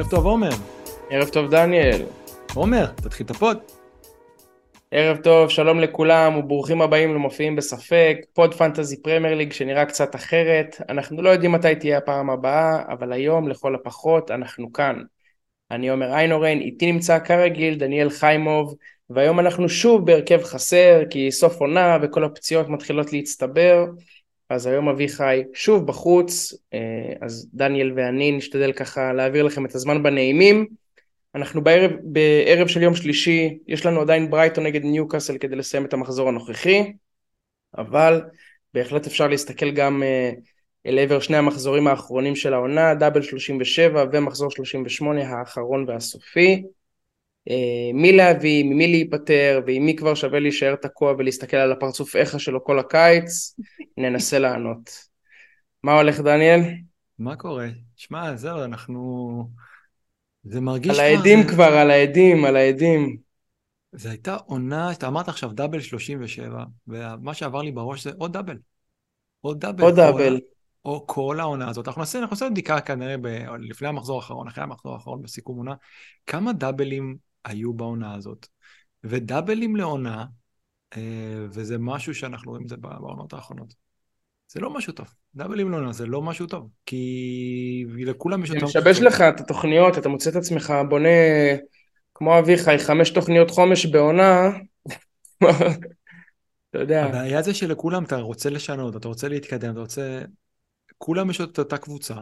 ערב טוב עומר. ערב טוב דניאל. עומר, תתחיל את הפוד. ערב טוב, שלום לכולם וברוכים הבאים למופיעים בספק, פוד Fantasy Premier League שנראה קצת אחרת. אנחנו לא יודעים מתי תהיה הפעם הבאה, אבל היום לכל הפחות אנחנו כאן. אני עומר איינורן, איתי נמצא כרגיל דניאל חיימוב, והיום אנחנו שוב בהרכב חסר, כי סוף עונה וכל הפציעות מתחילות להצטבר. אז היום אביחי שוב בחוץ, אה, אז דניאל ואני נשתדל ככה להעביר לכם את הזמן בנעימים. אנחנו בערב, בערב של יום שלישי, יש לנו עדיין ברייטון נגד ניוקאסל כדי לסיים את המחזור הנוכחי, אבל בהחלט אפשר להסתכל גם אה, אל עבר שני המחזורים האחרונים של העונה, דאבל 37 ומחזור 38 האחרון והסופי. אה, מי להביא, ממי להיפטר, ועם מי כבר שווה להישאר תקוע ולהסתכל על הפרצוף איכה שלו כל הקיץ, ננסה לענות. מה הולך דניאל? מה קורה? שמע, זהו, אנחנו... זה מרגיש על העדים כבר, על העדים, על העדים. זה הייתה עונה, אתה אמרת עכשיו דאבל 37, ומה שעבר לי בראש זה עוד דאבל. עוד דאבל. עוד דאבל. או כל העונה הזאת. אנחנו נעשה, אנחנו נעשה בדיקה כנראה ב, לפני המחזור האחרון, אחרי המחזור האחרון בסיכום עונה, כמה דאבלים היו בעונה הזאת. ודאבלים לעונה, אה, וזה משהו שאנחנו רואים את זה בעונות האחרונות. זה לא משהו טוב. דאבלים לעונה זה לא משהו טוב, כי לכולם יש יותר... זה משבש לך את התוכניות, אתה מוצא את עצמך בונה, כמו אביחי, חמש תוכניות חומש בעונה. אתה יודע. הבעיה זה שלכולם אתה רוצה לשנות, אתה רוצה להתקדם, אתה רוצה... כולם יש את אותה קבוצה,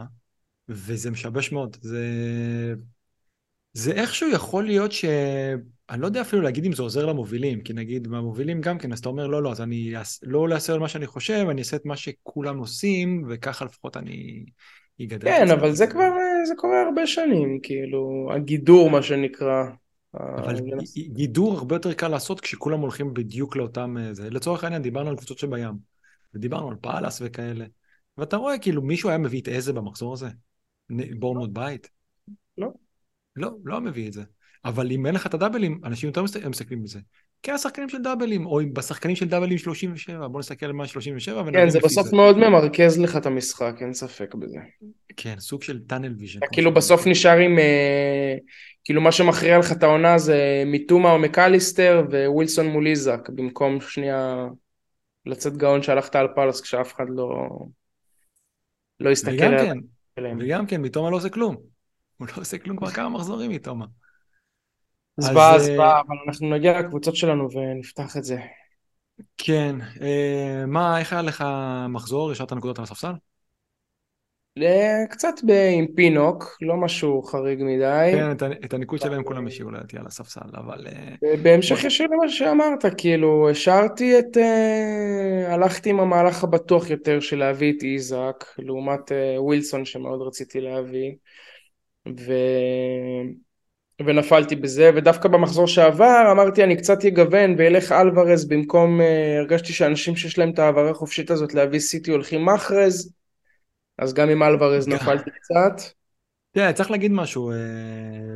וזה משבש מאוד. זה... זה איכשהו יכול להיות ש... אני לא יודע אפילו להגיד אם זה עוזר למובילים, כי נגיד מהמובילים גם כן, אז אתה אומר לא, לא, אז אני לא אעשה על מה שאני חושב, אני אעשה את מה שכולם עושים, וככה לפחות אני אגדל. כן, אבל זה כבר, זה קורה הרבה שנים, כאילו, הגידור מה שנקרא. אבל גידור הרבה יותר קל לעשות כשכולם הולכים בדיוק לאותם... אה, זה. לצורך העניין, דיברנו על קבוצות שבים, ודיברנו על פאלאס וכאלה, ואתה רואה כאילו מישהו היה מביא את איזה במחזור הזה? בורנמות' בית? לא. לא, לא מביא את זה. אבל אם אין לך את ה double־ים, אנשים יותר מסתכלים בזה. כן, השחקנים של double־ים, או בשחקנים של double־ים 37, בוא נסתכל על מה 37 כן, זה בסוף זה. מאוד ממרכז לך את המשחק, אין ספק בזה. כן, סוג של tunnel vision. כאילו בסוף נשאר עם, אה, כאילו מה שמכריע לך את העונה זה מיטומה או מקליסטר ווילסון מול איזק, במקום שנייה לצאת גאון שהלכת על פאלאס כשאף אחד לא, לא הסתכל עליהם. כן, וגם כן, מיטומה לא עושה כלום. הוא לא עושה כלום כבר כמה מחזורים איתו, מה. זוועה, אה, זוועה, אבל אנחנו נגיע לקבוצות שלנו ונפתח את זה. כן, אה, מה, איך היה לך מחזור? השארת נקודות על הספסל? קצת עם פינוק, לא משהו חריג מדי. כן, את, הניקוד שלהם כולם השאירו לדעתי על הספסל, אבל... אה, בהמשך ישיר למה שאמרת, כאילו, השארתי את... הלכתי עם המהלך הבטוח יותר של להביא את איזק, לעומת ווילסון שמאוד רציתי להביא. ו... ונפלתי בזה, ודווקא במחזור שעבר אמרתי אני קצת אגוון וילך אלוורז במקום, uh, הרגשתי שאנשים שיש להם את העברה החופשית הזאת להביא סיטי הולכים מחרז, אז גם עם אלוורז נפלתי קצת. תראה, צריך להגיד משהו uh,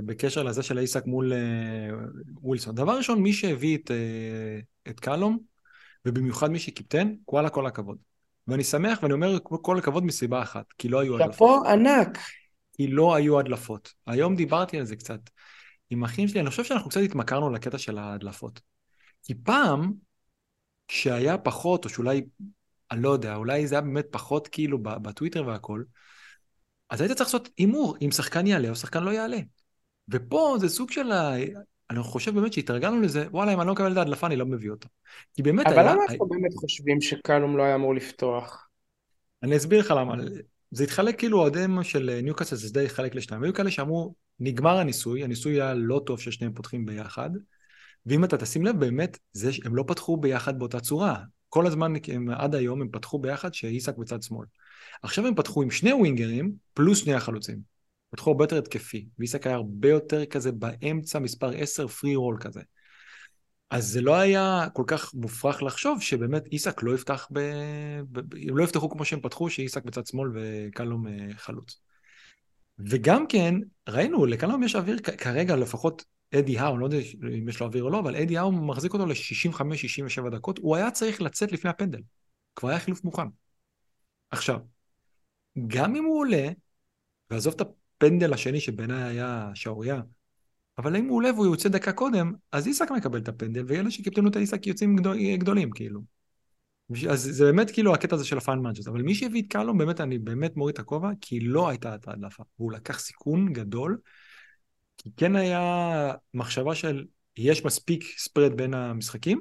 בקשר לזה של איסק מול uh, ווילסון. דבר ראשון, מי שהביא את, את קלום, ובמיוחד מי שקיפטן, וואלה כל הכבוד. ואני שמח ואני אומר כל הכבוד מסיבה אחת, כי לא היו. שאפו ענק. כי לא היו הדלפות. היום דיברתי על זה קצת עם אחים שלי, אני חושב שאנחנו קצת התמכרנו לקטע של ההדלפות. כי פעם, כשהיה פחות, או שאולי, אני לא יודע, אולי זה היה באמת פחות כאילו בטוויטר והכל, אז היית צריך לעשות הימור אם שחקן יעלה או שחקן לא יעלה. ופה זה סוג של ה... אני חושב באמת שהתרגלנו לזה, וואלה, אם אני לא מקבל את ההדלפה, אני לא מביא אותו. כי באמת אבל היה... למה אנחנו באמת חושבים שקלום לא היה אמור לפתוח? אני אסביר לך למה. זה התחלק כאילו, אוהדים של ניוקאסל זה די התחלק לשניים. היו כאלה שאמרו, נגמר הניסוי, הניסוי היה לא טוב ששניהם פותחים ביחד, ואם אתה תשים לב, באמת, זה, הם לא פתחו ביחד באותה צורה. כל הזמן, הם, עד היום, הם פתחו ביחד שאיסק בצד שמאל. עכשיו הם פתחו עם שני ווינגרים, פלוס שני החלוצים. פתחו הרבה יותר התקפי, ואיסק היה הרבה יותר כזה באמצע, מספר 10, פרי רול כזה. אז זה לא היה כל כך מופרך לחשוב שבאמת איסק לא יפתח ב... הם לא יפתחו כמו שהם פתחו, שאיסק בצד שמאל וקלום אה, חלוץ. וגם כן, ראינו, לקלום יש אוויר כרגע לפחות אדי האו, אני לא יודע אם יש לו אוויר או לא, אבל אדי האו מחזיק אותו ל-65-67 דקות, הוא היה צריך לצאת לפני הפנדל. כבר היה חילוף מוכן. עכשיו, גם אם הוא עולה, ועזוב את הפנדל השני שבעיניי היה שערורייה. אבל אם הוא עולה והוא יוצא דקה קודם, אז איסק מקבל את הפנדל, ואלה שקיפטנו את האיסק יוצאים גדול, גדולים, כאילו. אז זה באמת כאילו הקטע הזה של ה fine margins, אבל מי שהביא את קלום, באמת, אני באמת מוריד את הכובע, כי לא הייתה את ההדלפה. והוא לקח סיכון גדול, כי כן היה מחשבה של יש מספיק spread בין המשחקים,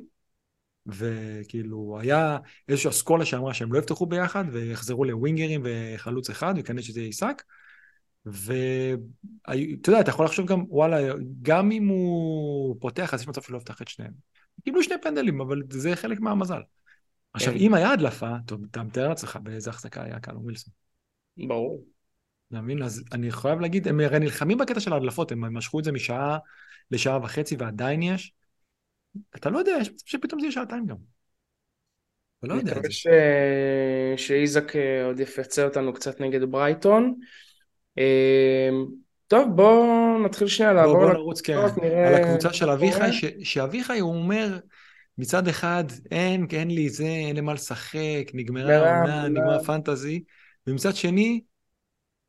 וכאילו היה איזושהי אסכולה שאמרה שהם לא יפתחו ביחד ויחזרו לווינגרים וחלוץ אחד וכנראה שזה יהיה עיסק. ואתה יודע, אתה יכול לחשוב גם, וואלה, גם אם הוא פותח, אז יש מצב שהוא לא יפתח את שניהם. קיבלו שני פנדלים, אבל זה חלק מהמזל. עכשיו, כן. אם היה הדלפה, טוב, אתה מתאר לעצמך באיזה החזקה היה קלום ווילסון. ברור. אתה מבין? אז אני חייב להגיד, הם הרי נלחמים בקטע של ההדלפות, הם משכו את זה משעה לשעה וחצי ועדיין יש. אתה לא יודע, יש מצב שפתאום זה יהיה שעתיים גם. אתה לא יודע. ש... שאיזק אה, עוד יפצה אותנו קצת נגד ברייטון. אה, טוב, בואו נתחיל שנייה לעבור. בואו נרוץ, כן, על הקבוצה של אביחי, שאביחי הוא אומר, מצד אחד, אין, אין לי זה, אין למה לשחק, נגמרה העונה, נגמר פנטזי, ומצד שני,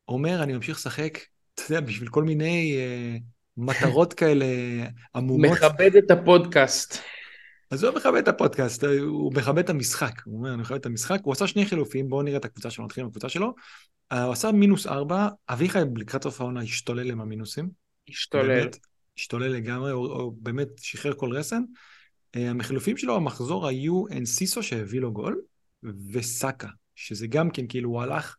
אומר, אני ממשיך לשחק, אתה יודע, בשביל כל מיני אה, מטרות כאלה עמומות. מכבד את הפודקאסט. אז הוא מכבד את הפודקאסט, הוא מכבד את המשחק, הוא אומר, אני מכבד את המשחק, הוא עשה שני חילופים, בואו נראה את הקבוצה שלו, נתחיל עם הקבוצה שלו. אה, הוא עשה מינוס ארבע, אביחי לקראת סוף העונה השתולל עם המינוסים. השתולל. השתולל לגמרי, הוא, באמת שחרר כל רסן. אה, המחילופים שלו המחזור היו אנסיסו שהביא לו גול, וסאקה, שזה גם כן, כאילו הוא הלך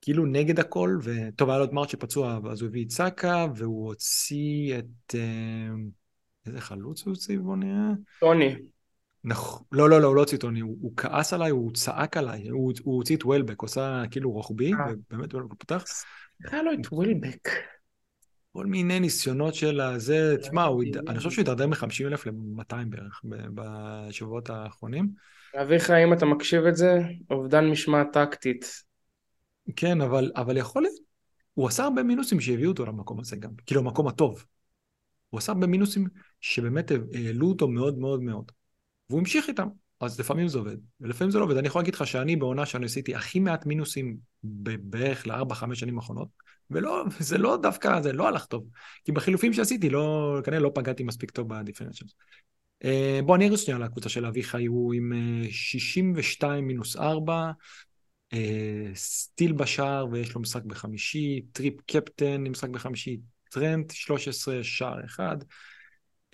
כאילו נגד הכל, וטוב, היה לו את מרצ' שפצוע, אז הוא הביא את סאקה, והוא הוציא את... איזה חלוץ הוא הוציא? בוא נראה. טוני. נכון, לא, לא, לא, הוא לא הוציא טוני, הוא, הוא כעס עליי, הוא צעק עליי, הוא, הוא הוציא את וולבק, הוא עשה כאילו רוחבי, אה. ובאמת וולבק. איך היה לו את וולבק? כל מיני ניסיונות של הזה, תשמע, אני חושב שהוא הידרדר מ-50 אלף ל-200 בערך בשבועות האחרונים. אביחי, אם אתה מקשיב את זה, אובדן משמעת טקטית. כן, אבל, אבל יכול להיות, הוא עשה הרבה מינוסים שהביאו אותו למקום הזה גם, כאילו המקום הטוב. הוא עשה הרבה מינוסים שבאמת העלו אותו מאוד מאוד מאוד. והוא המשיך איתם, אז לפעמים זה עובד, ולפעמים זה לא עובד. אני יכול להגיד לך שאני בעונה שאני עשיתי הכי מעט מינוסים בערך לארבע, חמש שנים האחרונות, ולא, זה לא דווקא, זה לא הלך טוב. כי בחילופים שעשיתי, לא, כנראה לא פגעתי מספיק טוב בדיפרנציאל. אה, בוא אני אראה שנייה לקבוצה של אביחי, הוא עם אה, 62 מינוס 4, uh, סטיל בשער ויש לו משחק בחמישי, טריפ קפטן עם משחק בחמישי, טרנט 13, שר 1,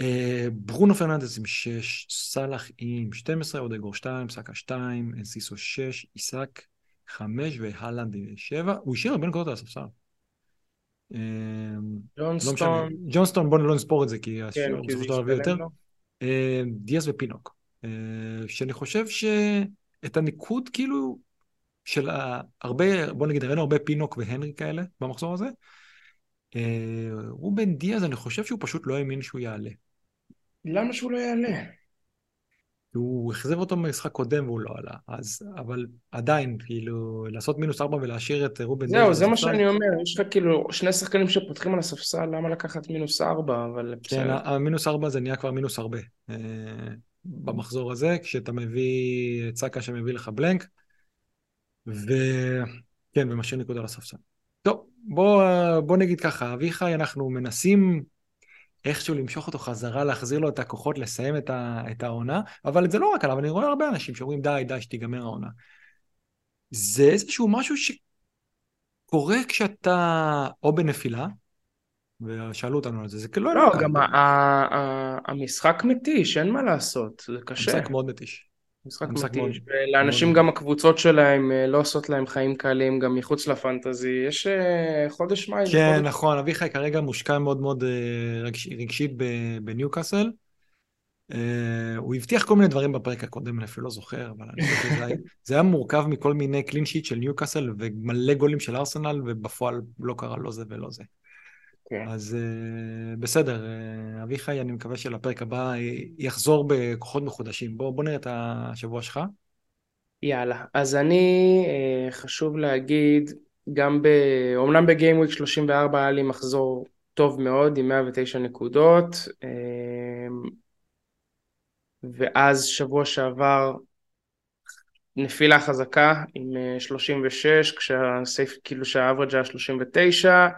אה, ברונו פרננדס עם 6, סאלח עם 12, אודגור 2, סאקה 2, אנסיסו 6, עיסק 5 והלנד עם 7, הוא השאיר הרבה נקודות על הספסל. אמ, ג'ונסטון. לא ג'ונסטון, בואו לא נספור את זה, כי בסופו של דבר יותר. אמ, דיאז ופינוק. שאני חושב שאת הניקוד, כאילו, של הרבה, בוא נגיד, ראינו הרבה פינוק והנרי כאלה במחזור הזה. רובן דיאז, אני חושב שהוא פשוט לא האמין שהוא יעלה. למה שהוא לא יעלה? הוא אכזב אותו במשחק קודם והוא לא עלה, אז, אבל עדיין, כאילו, לעשות מינוס ארבע ולהשאיר את רובן זהו, זה, מה שאני אומר, יש לך כאילו שני שחקנים שפותחים על הספסל, למה לקחת מינוס ארבע, אבל כן, בסדר. כן, המינוס ארבע זה נהיה כבר מינוס הרבה אה, במחזור הזה, כשאתה מביא צקה שמביא לך בלנק, וכן, ומשאיר נקודה על הספסל. טוב, בוא, בוא נגיד ככה, אביחי, אנחנו מנסים איכשהו למשוך אותו חזרה, להחזיר לו את הכוחות, לסיים את, ה, את העונה, אבל זה לא רק עליו, אני רואה הרבה אנשים שאומרים די, די, שתיגמר העונה. זה איזשהו משהו שקורה כשאתה או בנפילה, ושאלו אותנו על זה, זה כאילו לא... לא, גם המשחק מתיש, אין מה לעשות, זה קשה. המשחק מאוד מתיש. משחק מתיש, ולאנשים גם הקבוצות שלהם אה, לא עושות להם חיים קלים גם מחוץ לפנטזי, יש אה, חודש מאי. כן, חודש... נכון, אביחי כרגע מושקע מאוד מאוד אה, רגשית בניוקאסל. הוא הבטיח כל מיני דברים בפרק הקודם, אני אפילו לא זוכר, אבל אני חושב שזה היה, זה היה מורכב מכל מיני קלין שיט של ניוקאסל ומלא גולים של ארסנל, ובפועל לא קרה לא זה ולא זה. כן. אז uh, בסדר, uh, אביחי, אני מקווה שלפרק הבא יחזור בכוחות מחודשים. בוא, בוא נראה את השבוע שלך. יאללה, אז אני, uh, חשוב להגיד, גם ב... אומנם בגיימוויק 34 היה לי מחזור טוב מאוד עם 109 נקודות, ואז שבוע שעבר נפילה חזקה עם 36, כשהסייף, כאילו שהאברג' היה 39.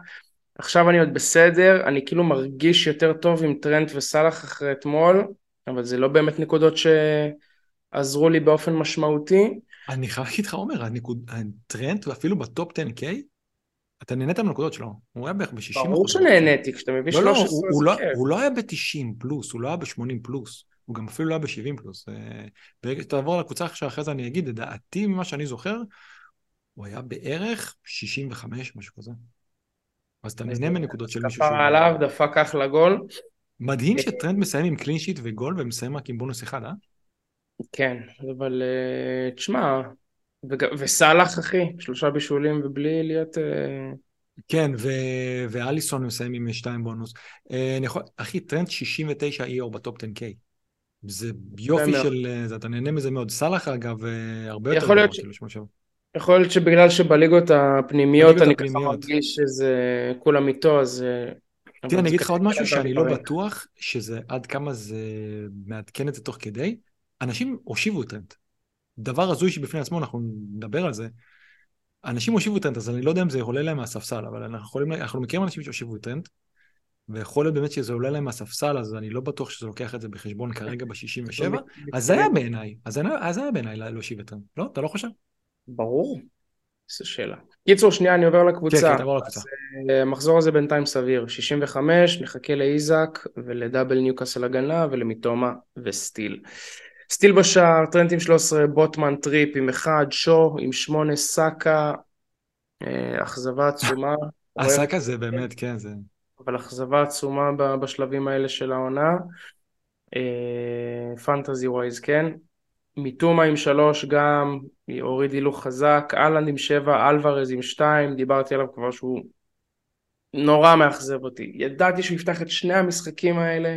עכשיו אני עוד בסדר, אני כאילו מרגיש יותר טוב עם טרנט וסאלח אחרי אתמול, אבל זה לא באמת נקודות שעזרו לי באופן משמעותי. אני חייב להגיד לך, עומר, הטרנט, ואפילו בטופ 10K, אתה נהנית מהנקודות שלו, הוא היה בערך ב-60 ברור שנהניתי, כשאתה מביא 13 לא, לא, זה הוא, לא. הוא לא היה ב-90 פלוס, הוא לא היה ב-80 פלוס, הוא גם אפילו לא היה ב-70 פלוס. אה, ברגע שתעבור לקבוצה שאחרי זה אני אגיד, לדעתי, ממה שאני זוכר, הוא היה בערך 65, משהו כזה. אז אתה נהנה מנקודות של מישהו כפרה עליו, דפק אחלה גול. מדהים שטרנד מסיים עם קלין שיט וגול ומסיים רק עם בונוס אחד, אה? כן, אבל אה, תשמע, וסאלח אחי, שלושה בישולים ובלי להיות... אה, כן, ו- ואליסון מסיים עם שתיים בונוס. אה, יכול... אחי, טרנט 69 EO ב top 10K. זה יופי. של... אה, אתה נהנה מזה מאוד. סאלח, אגב, אה, הרבה יותר יכול להיות גרוע, ש- כאילו. יכול להיות שבגלל שבליגות הפנימיות אני ככה. מרגיש שזה כולם איתו, אז... אה, תראה, אני אגיד לך עוד משהו שאני לא. בטוח שזה עד כמה זה מעדכן את זה תוך כדי. אנשים הושיבו טרנט. דבר הזוי שבפני עצמו, אנחנו נדבר על זה. אנשים הושיבו טרנט, אז אני לא יודע אם זה עולה להם מהספסל, אבל אנחנו יכולים, אנחנו מכירים אנשים שהושיבו טרנט, ויכול להיות באמת שזה עולה להם מהספסל, אז אני לא בטוח שזה לוקח את זה בחשבון כרגע ב-67, אז זה היה בעיניי, אז זה היה בעיניי להושיב את טרנד. לא? אתה לא חושב? ברור. איזו שאלה. קיצור, שנייה, אני עובר כן, לקבוצה. כן, תעבור לקבוצה. אה, המחזור הזה בינתיים סביר. 65, נחכה לאיזק ולדאבל ניוקאסל הגנה ולמיטומה וסטיל. סטיל בשער, טרנט עם 13, בוטמן טריפ עם 1, שו עם 8, סאקה, אה, אכזבה עצומה. הסאקה זה באמת, כן, זה... אבל אכזבה עצומה בשלבים האלה של העונה. fantasy wise, כן. מיטומה עם שלוש גם, הוריד הילוך חזק, אהלנד עם שבע, אלוורז עם שתיים, דיברתי עליו כבר שהוא נורא מאכזב אותי. ידעתי שהוא יפתח את שני המשחקים האלה,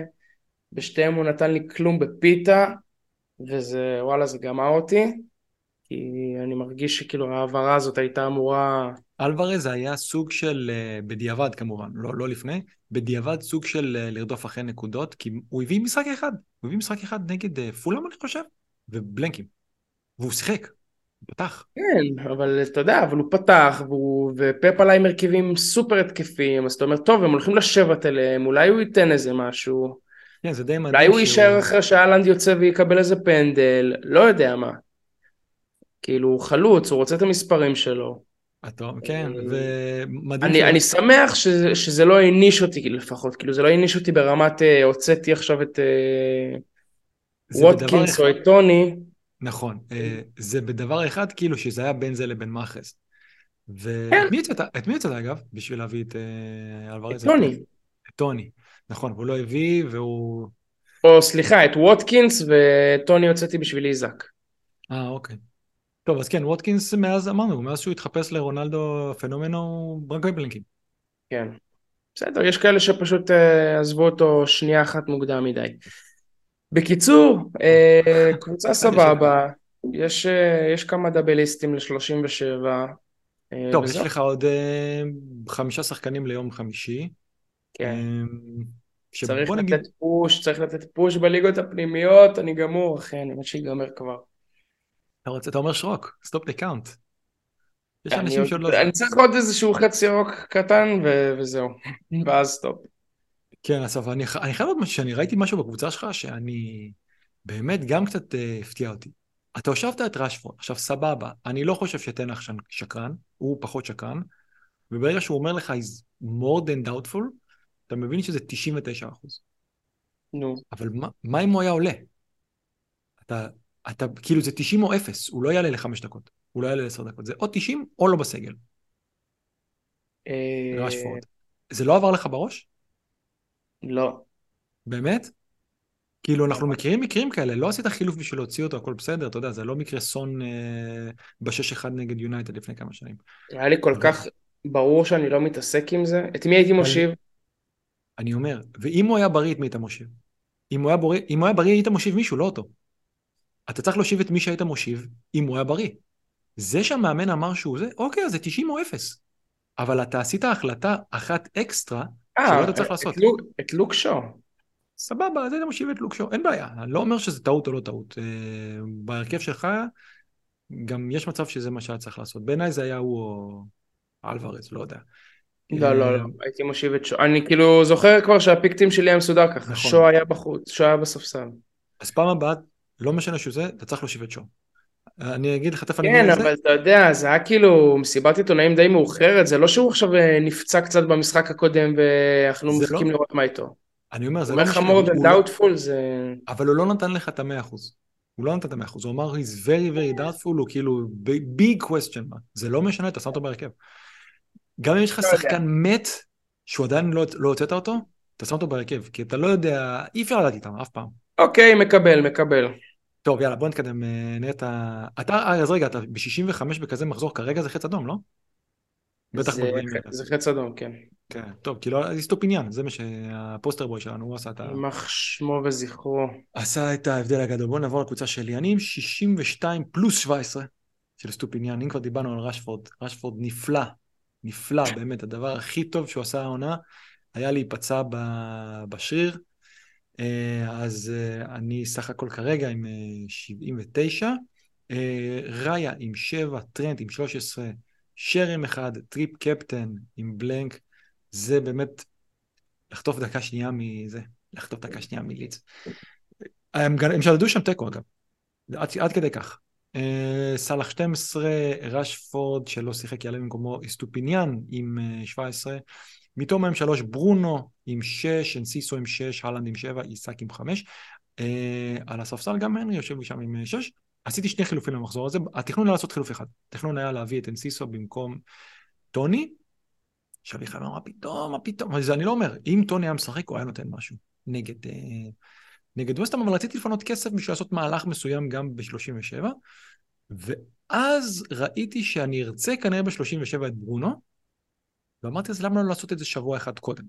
בשתיהם הוא נתן לי כלום בפיתה, וזה, וואלה, זה גמר אותי, כי אני מרגיש שכאילו ההעברה הזאת הייתה אמורה... אלוורז היה סוג של, אה, בדיעבד כמובן, לא, לא לפני, בדיעבד סוג של אה, לרדוף אחרי נקודות, כי הוא הביא משחק אחד, הוא הביא משחק אחד נגד אה, פולאם אני חושב, ובלנקים. והוא שיחק, הוא פתח. כן, אבל אתה יודע, אבל הוא פתח, והוא, ופפ עלה עם הרכבים סופר התקפיים, אז אתה אומר, טוב, הם הולכים לשבת אליהם, אולי הוא ייתן איזה משהו, כן, זה די מדהים. אולי הוא שהוא- יישאר אחרי שאלנד יוצא ויקבל איזה פנדל, לא יודע מה. כאילו, הוא חלוץ, הוא רוצה את המספרים שלו. אתה, כן, אה, ומדהים אני, שהוא- אני שמח שזה, שזה לא העניש אותי לפחות, כאילו זה לא העניש אותי ברמת אה, הוצאתי עכשיו את אה, ווטקינס או את טוני, נכון, אה, זה בדבר אחד כאילו שזה היה בין זה לבין מאחז. כן. ואת מי יצאת, את מי יצאת אגב, בשביל להביא את אה, אלוורז? את טוני, את טוני, נכון, הוא לא הביא והוא... או סליחה, את ווטקינס וטוני הוצאתי בשביל איזק. אה, אוקיי. טוב, אז כן, ווטקינס מאז, אמרנו, מאז שהוא התחפש לרונלדו פנומנו, הוא רק בבלינקים. כן. בסדר, יש כאלה שפשוט אה, עזבו אותו שנייה אחת מוקדם מדי. בקיצור, אה, קבוצה סבבה, יש, אה, יש כמה דאבליסטים ל-37. אה, טוב, יש. לך עוד חמישה שחקנים ליום חמישי. כן. צריך לתת נגיד, פוש, צריך לתת פוש בליגות הפנימיות, אני גמור, אחי, אני מת שיגמר כבר. אתה רוצה, אתה אומר שרוק, stop the count. יש אני אנשים עוד- שעוד לא... אני צריך עוד איזשהו חצי ירוק קטן וזהו, ואז stop. כן, אסף, אני, אני חייב עוד משהו, שאני ראיתי משהו בקבוצה שלך, שאני באמת גם קצת אה, הפתיע אותי. אתה הושבת את רשפורד, עכשיו סבבה, אני לא חושב שתנח שקרן, הוא פחות שקרן, וברגע שהוא אומר לך is more than doubtful, אתה מבין שזה 99 אחוז. נו, אבל מה, מה אם הוא היה עולה? אתה, אתה, כאילו זה 90 או 0, הוא לא יעלה לחמש דקות, הוא לא יעלה לעשר דקות, זה או 90 או לא בסגל, אה, רשפורד. זה לא עבר לך בראש? לא. באמת? כאילו, אנחנו מכירים מקרים כאלה, לא עשית חילוף בשביל להוציא אותו, הכל בסדר, אתה יודע, זה לא מקרה סון אה, בשש אחד נגד יונייטד לפני כמה שנים. היה לי כל אבל- כך ברור שאני לא מתעסק עם זה. את מי הייתי מושיב? אני אומר, ואם הוא היה בריא, את מי היית מושיב? אם הוא היה בריא, אם הוא היה בריא, היית מושיב מישהו, לא אותו. אתה צריך להושיב את מי שהיית מושיב, אם הוא היה בריא. זה שהמאמן אמר שהוא זה, אוקיי, אז זה 90 או 0. אבל אתה עשית החלטה אחת אקסטרה, שלא אה, היית צריך לעשות. את לוק שו. סבבה, אז היית מושיב את לוקשו, אין בעיה. אני לא אומר שזה טעות או לא טעות. אה, בהרכב שלך, גם יש מצב שזה מה שהיה צריך לעשות. בעיניי זה היה הוא או אלוורז, לא יודע. לא, לא, אה, לא, הייתי מושיב את שו. אני כאילו זוכר כבר שהפיקטים שלי היה מסודר ככה. נכון. שו היה בחוץ, שו היה בספסל. אז פעם הבאה, לא משנה שהוא זה, אתה צריך להושיב את שו. אני אגיד לך תכף אני כן, אגיד את זה. אבל אתה יודע, זה היה כאילו מסיבת עיתונאים די מאוחרת, זה לא שהוא עכשיו אה, נפצע קצת במשחק הקודם ואנחנו מחכים לא- לראות מה איתו. אני אומר, זה הוא לא אומר לך משנה. more than הוא לא- doubtful זה... אבל הוא לא נתן לך את המאה אחוז. הוא לא נתן את המאה אחוז, הוא אמר, he's very very doubtful, הוא כאילו big question mark. זה לא משנה, אתה שם אותו בהרכב. גם אם יש לך לא. שחקן מת, שהוא עדיין לא לא הוצאת אותו, אתה שם אותו בהרכב, כי אתה לא יודע, אי אפשר לדעת איתם אף פעם. אוקיי, מקבל, מקבל. טוב, יאללה, בוא נתקדם, אה, נראה את ה... אתה, אה, אז רגע, אתה ב-65 בכזה מחזור, כרגע זה חץ אדום, לא? בטח זה- זה חץ אדום, כן. כן, טוב, כאילו, איסטופיניאן, זה מה שה poster boy שלנו, הוא עשה את ה... יימח שמו וזכרו. עשה את ההבדל הגדול. בואו נעבור לקבוצה שלי. אני עם 62 פלוס 17 של סטופיניאן. אם כבר דיברנו על רשפורד, רשפורד נפלא, נפלא, באמת, הדבר הכי טוב שהוא עשה העונה היה להיפצע בשריר. אה, אז אה, אני סך הכל כרגע עם אה, 79. אה, ראיה עם 7, טרנט עם 13, שר עם 1, טריפ קפטן עם blank. זה באמת לחטוף דקה שנייה מזה, לחטוף דקה שנייה מלידס. הם, הם שדדו שם תיקו אגב, עד, עד כדי כך. סאלח 12, רשפורד שלא שיחק יעלה במקומו איסטופיניאן עם אה, 17, מתום M3 ברונו עם 6, אנסיסו עם 6, הלנד עם 7, איסק עם 5. אה, על הספסל גם הנרי יושב לי שם עם 6. עשיתי שני חילופים למחזור הזה, התכנון היה לעשות חילוף אחד. התכנון היה להביא את אנסיסו במקום טוני. שאביחי אמר, מה פתאום, מה פתאום, זה אני לא אומר, אם טוני היה משחק הוא היה נותן משהו נגד, אה, נגד וסטהאם, אבל רציתי לפנות כסף בשביל לעשות מהלך מסוים גם ב-37, ואז ראיתי שאני ארצה כנראה ב-37 את ברונו, ואמרתי, אז למה לא לעשות את זה שבוע אחד קודם?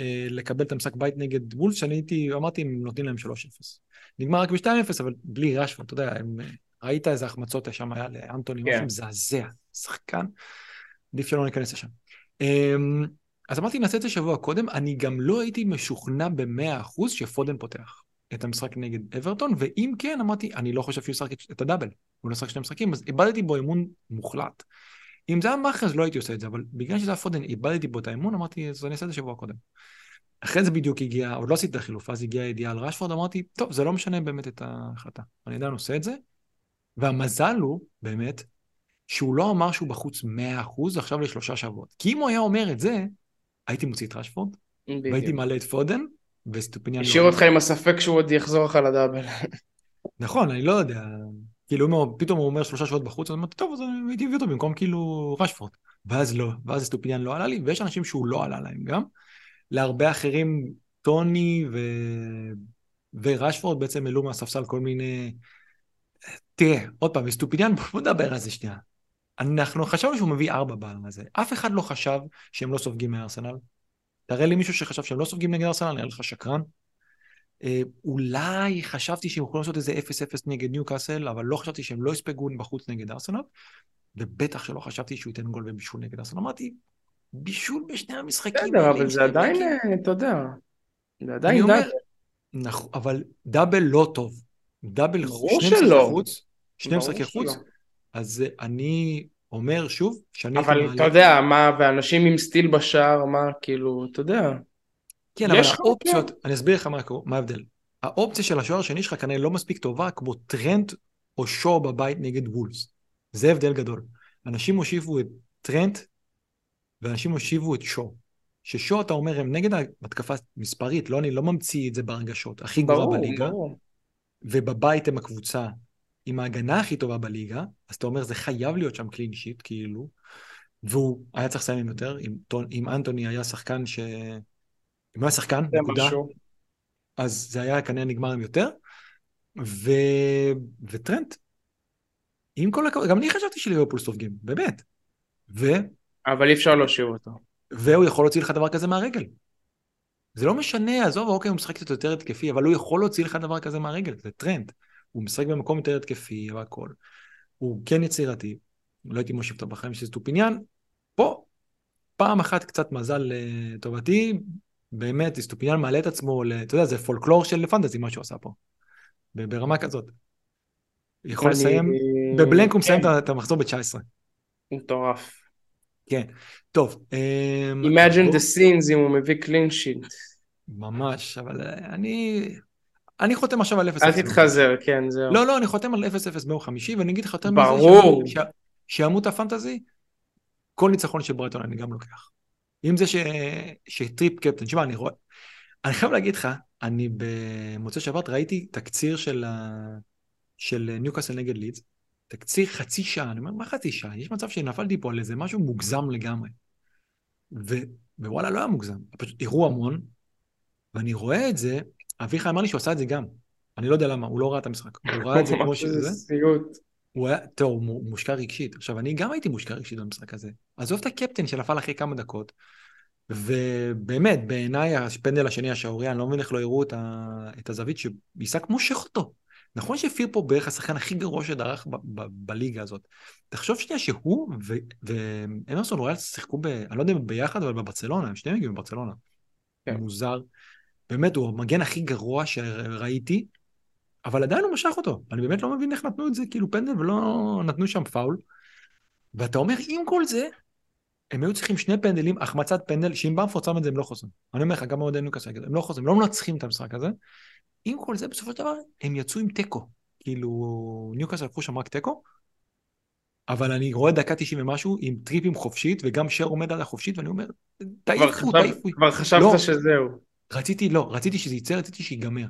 אה, לקבל את המשחק בית נגד וולס, שאני הייתי, אמרתי, הם נותנים להם 3-0. נגמר רק ב-2-0, אבל בלי רשפורד, אתה יודע, הם, אה, ראית איזה החמצות שם היה לאנטוני, כן. משהו מזעזע, שחקן, עדיף שלא ניכנס לשם. אמ, אז אמרתי, נעשה את זה שבוע קודם, אני גם לא הייתי משוכנע ב-100% שפודן פותח את המשחק נגד אברטון, ואם כן, אמרתי, אני לא חושב שהוא ישחק את הדאבל, הוא לא ישחק שני משחקים, אז איבדתי בו אמון מוחלט. אם זה היה מאחר, אז לא הייתי עושה את זה, אבל בגלל שזה היה פודן, איבדתי בו את האמון, אמרתי, אז אני אעשה את זה שבוע קודם. אחרי זה בדיוק הגיע, עוד לא עשיתי את החילוף, אז הגיעה הידיעה על רשפורד, אמרתי, טוב, זה לא משנה באמת את ההחלטה, אני עדיין עושה את זה, והמזל הוא, באמת, שהוא לא אמר שהוא בחוץ 100% עכשיו לשלושה שבועות. כי אם הוא היה אומר את זה, הייתי מוציא את רשפורד, והייתי. מעלה את פודן, וסטופיניאן לא... השאיר אותך עם הספק שהוא עוד יחזור לך לדאבל. נכון, אני לא יודע. כאילו, פתאום הוא אומר שלושה שבועות בחוץ, אז אמרתי, טוב, אז הייתי מביא אותו במקום כאילו רשפורד. ואז לא, ואז סטופיניאן לא עלה לי, ויש אנשים שהוא לא עלה להם גם. להרבה אחרים, טוני ו... ורשפורד בעצם העלו מהספסל כל מיני... תראה, עוד פעם, סטופיניאן, בוא נדבר על זה שנייה. אנחנו חשבנו שהוא מביא ארבע בזה. אף אחד לא חשב שהם לא סופגים מארסנל. תראה לי מישהו שחשב שהם לא סופגים נגד ארסנל, נראה לך שקרן. אה, אולי חשבתי שהם יכולים לעשות איזה 0-0 נגד ניוקאסל, אבל לא חשבתי שהם לא יספגו בחוץ נגד ארסנל, ובטח שלא חשבתי שהוא ייתן גול ובישול נגד ארסנל. אמרתי, בישול בשני המשחקים בסדר, אבל זה עדיין, בלקים." אה, אתה יודע, זה עדיין דאבל. נכון, אבל דאבל לא טוב. דאבל, שני משחקי. חוץ, שני משחקי חוץ. אז אה, אני אומר שוב, שאני אבל. אתה יודע, מה, ואנשים עם סטיל בשער, מה, כאילו, אתה יודע. כן, אבל האופציות, אני אסביר לך מה, ההבדל. האופציה של השוער השני שלך כנראה לא מספיק טובה כמו טרנט או שואו בבית נגד וולס. זה הבדל גדול. אנשים הושיבו את טרנט ואנשים הושיבו את שואו. ששואו אתה אומר הם נגד ההתקפה מספרית, לא אני לא ממציא את זה בהרגשות, הכי ברור, בליגה, ברור. ובבית הם הקבוצה עם ההגנה הכי טובה בליגה, אז אתה אומר זה חייב להיות שם קלין שיט כאילו, והוא היה צריך לסיים עם יותר, אם אנטוני היה שחקן ש... אם היה שחקן, נקודה, משהו. אז זה היה כנראה נגמר עם יותר. ו... וטרנט, עם כל הכבוד, גם אני חשבתי שליברפול סופגים, באמת. ו... אבל אי אפשר להושיב אותו. והוא יכול להוציא לך דבר כזה מהרגל. זה לא משנה, עזוב, אוקיי, הוא משחק קצת יותר התקפי, אבל הוא יכול להוציא לך דבר כזה מהרגל, זה טרנד. הוא משחק במקום יותר התקפי והכל. הוא כן יצירתי, לא הייתי מושיב אותו בחיים של סטופיניאן. פה, פעם אחת קצת מזל לטובתי, באמת, סטופיניאן מעלה את עצמו, אתה יודע, זה פולקלור של פנטזי מה שהוא עשה פה. ברמה כזאת. יכול אני- לסיים, ב blank הוא מסיים כן. את המחזור ב-19. מטורף. כן. טוב. אמ, Imagine the scenes אם הוא מביא clean sheet. ממש, אבל אני... אני חותם עכשיו על 0-0. אל תתחזר, כן, זהו. לא, לא, אני חותם על 0-0 ביום חמישי, ואני אגיד לך יותר מזה, ברור. שימות הפנטזי, כל ניצחון של ברייטון אני גם לוקח. אם זה ש... שטריפ קפטן, תשמע, אני רואה... אני חייב להגיד לך, אני במוצאי שבת ראיתי תקציר של, ה... של ניוקאסל נגד לידס, תקציר חצי שעה, אני אומר, מה חצי שעה? יש מצב שנפלתי פה על איזה משהו מוגזם לגמרי. ו... ווואלה, לא היה מוגזם, פשוט הראו המון, ואני רואה את זה, אביחי אמר לי שהוא עשה את זה גם. אני לא יודע למה, הוא לא ראה את המשחק. הוא ראה את זה כמו שזה. סיוט. הוא היה, טוב, הוא מו- מושקע רגשית. עכשיו, אני גם הייתי מושקע רגשית במשחק הזה. עזוב את הקפטן שנפל אחרי כמה דקות, ובאמת, בעיניי הפנדל השני השערוריה, אני לא מבין איך לא הראו את, ה... את הזווית שעיסק מושך אותו. נכון שפיר פה בערך השחקן הכי גרוע שדרך ב- ב- בליגה הזאת. תחשוב שנייה שהוא ו- ואמרסון רויאל שיחקו ב... אני לא יודע אם ביחד, אבל בברצלונה, הם שניהם הגיעו מברצלונה. כן. מוזר. באמת, הוא המגן הכי גרוע שראיתי, אבל עדיין הוא משך אותו. אני באמת לא מבין איך נתנו את זה כאילו פנדל ולא נתנו שם פאול. ואתה אומר, עם כל זה, הם היו צריכים שני פנדלים, החמצת פנדל, שאם במפורד שם את זה הם לא חוזרים. אני אומר לך, גם אוהדי ניוקאסל, הם לא חוזרים, לא מנצחים את המשחק הזה. עם כל זה, בסופו של דבר, הם יצאו עם תיקו. כאילו, ניוקאסל לקחו שם רק תיקו, אבל אני רואה דקה 90 ומשהו, עם טריפים חופשית, וגם שר עומד על החופשית, ואני אומר, תעיפו, תעיפו. כבר חשבת לא. שזהו. רציתי, לא, רציתי שזה יצא, רציתי שיגמר.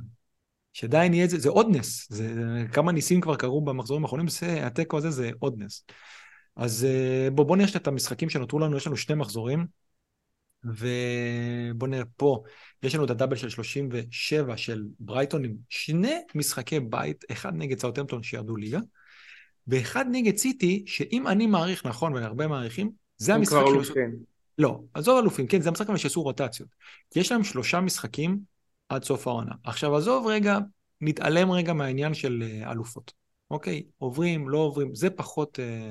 שעדיין יהיה את זה, זה עוד נס. זה, כמה ניסים כבר קרו במחזורים האחרונים, זה, התיקו הזה זה עוד נס. אז אה, בוא, בוא נראה את המשחקים שנותרו לנו, יש לנו שני מחזורים, ובוא נראה פה, יש לנו את הדאבל של 37 של ברייטון עם שני משחקי בית, אחד נגד סאוטהמפטון שירדו ליגה, ואחד נגד סיטי, שאם אני מעריך נכון, והרבה מעריכים, זה הם המשחק כבר שהם אלופים. לא, עזוב אלופים, כן, זה המשחק אבל שעשו רוטציות. כי יש להם שלושה משחקים עד סוף העונה. עכשיו, עזוב רגע, נתעלם רגע מהעניין של אה, אלופות. אוקיי, עוברים, לא עוברים, זה פחות... אה...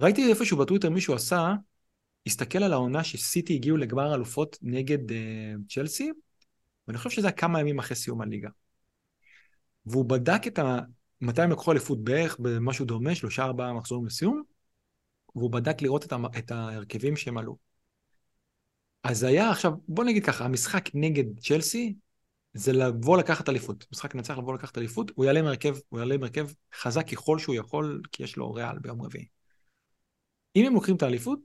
ראיתי איפשהו בטוויטר מישהו עשה, הסתכל על העונה שסיטי הגיעו לגמר אלופות נגד אה, צ'לסי, ואני חושב שזה היה כמה ימים אחרי סיום הליגה. והוא בדק את ה... מתי הם לקחו אליפות בערך במשהו דומה, שלושה ארבעה מחזורים לסיום, והוא בדק לראות את, המ... את ההרכבים שהם עלו. אז היה עכשיו, בוא נגיד ככה, המשחק נגד צ'לסי זה לבוא לקחת אליפות. משחק נצח לבוא לקחת אליפות, הוא יעלה עם הרכב, הוא יעלה עם הרכב חזק ככל שהוא יכול, כי יש לו ריאל ביום רביעי. אם הם לוקחים את האליפות,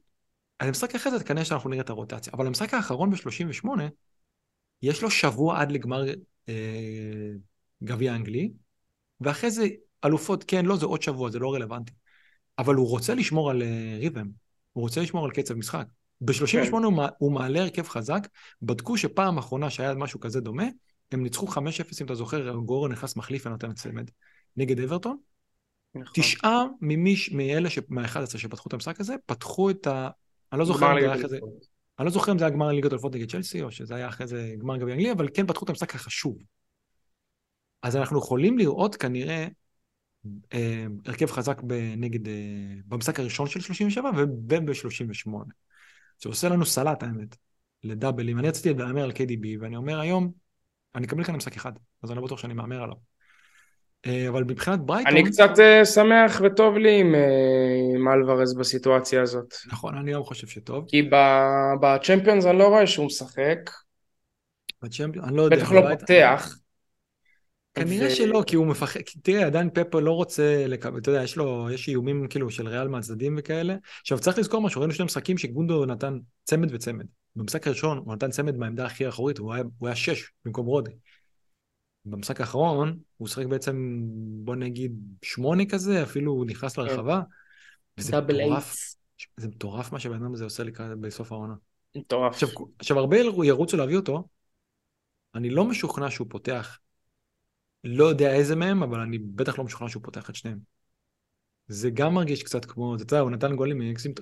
אז המשחק אחרי זה כנראה שאנחנו נראה את הרוטציה. אבל המשחק האחרון ב-38, יש לו שבוע עד לגמר אה, גביע אנגלי, ואחרי זה אלופות, כן, לא, זה עוד שבוע, זה לא רלוונטי. אבל הוא רוצה לשמור על אה, ריתם, הוא רוצה לשמור על קצב משחק. ב-38 הוא, מע- הוא מעלה הרכב חזק, בדקו שפעם אחרונה שהיה משהו כזה דומה, הם ניצחו 5-0, אם אתה זוכר, גורן נכנס מחליף ונותן צמד נגד אברטון. נכון. תשעה ממי, מאלה, ש... מה-11 שפתחו את המשחק הזה, פתחו את ה... אני לא זוכר אם זה היה אחרי זה. אני לא זוכר אם זה היה גמר ליגת אלופות נגד צ'לסי, או שזה היה אחרי זה גמר גביע אנגלי, אבל כן פתחו את המשחק החשוב. אז אנחנו יכולים לראות כנראה אה, הרכב חזק נגד, אה, במשחק הראשון של 37 וב-38. שעושה לנו סלט האמת, לדאבלים. אני רציתי להמר על KDB, ואני אומר היום, אני אקבל כאן משחק אחד, אז אני לא בטוח שאני מהמר עליו. אה, אבל מבחינת ברייטון, אני קצת אה, שמח וטוב לי עם, אה, עם אלוורז בסיטואציה הזאת. נכון, אני גם חושב שטוב. כי בצ'מפיונס אני לא רואה שהוא משחק, בצ'מפיון, אני לא יודע. בטח לא פותח. כנראה ו- שלא, כי הוא מפחד, תראה, עדיין פפו לא רוצה לקבל, אתה יודע, יש לו, יש איומים כאילו של ריאל מהצדדים וכאלה. עכשיו, צריך לזכור משהו, ראינו שני משחקים שגונדו נתן צמד וצמד. במשחק הראשון הוא נתן צמד מהעמדה הכי אחורית, הוא היה, הוא היה שש במקום רודי. במשחק האחרון הוא שיחק בעצם, בוא נגיד, שמונה כזה, אפילו הוא נכנס לרחבה. וזה מטורף. זה מטורף מה שהבן אדם הזה עושה לקראת בסוף העונה. מטורף. עכשיו, עכשיו, הרבה ירוצו להביא אותו, אני לא משוכנע שהוא פותח, לא יודע איזה מהם, אבל אני בטח לא משוכנע שהוא פותח את שניהם. זה גם מרגיש קצת כמו, אתה יודע, הוא נתן גולים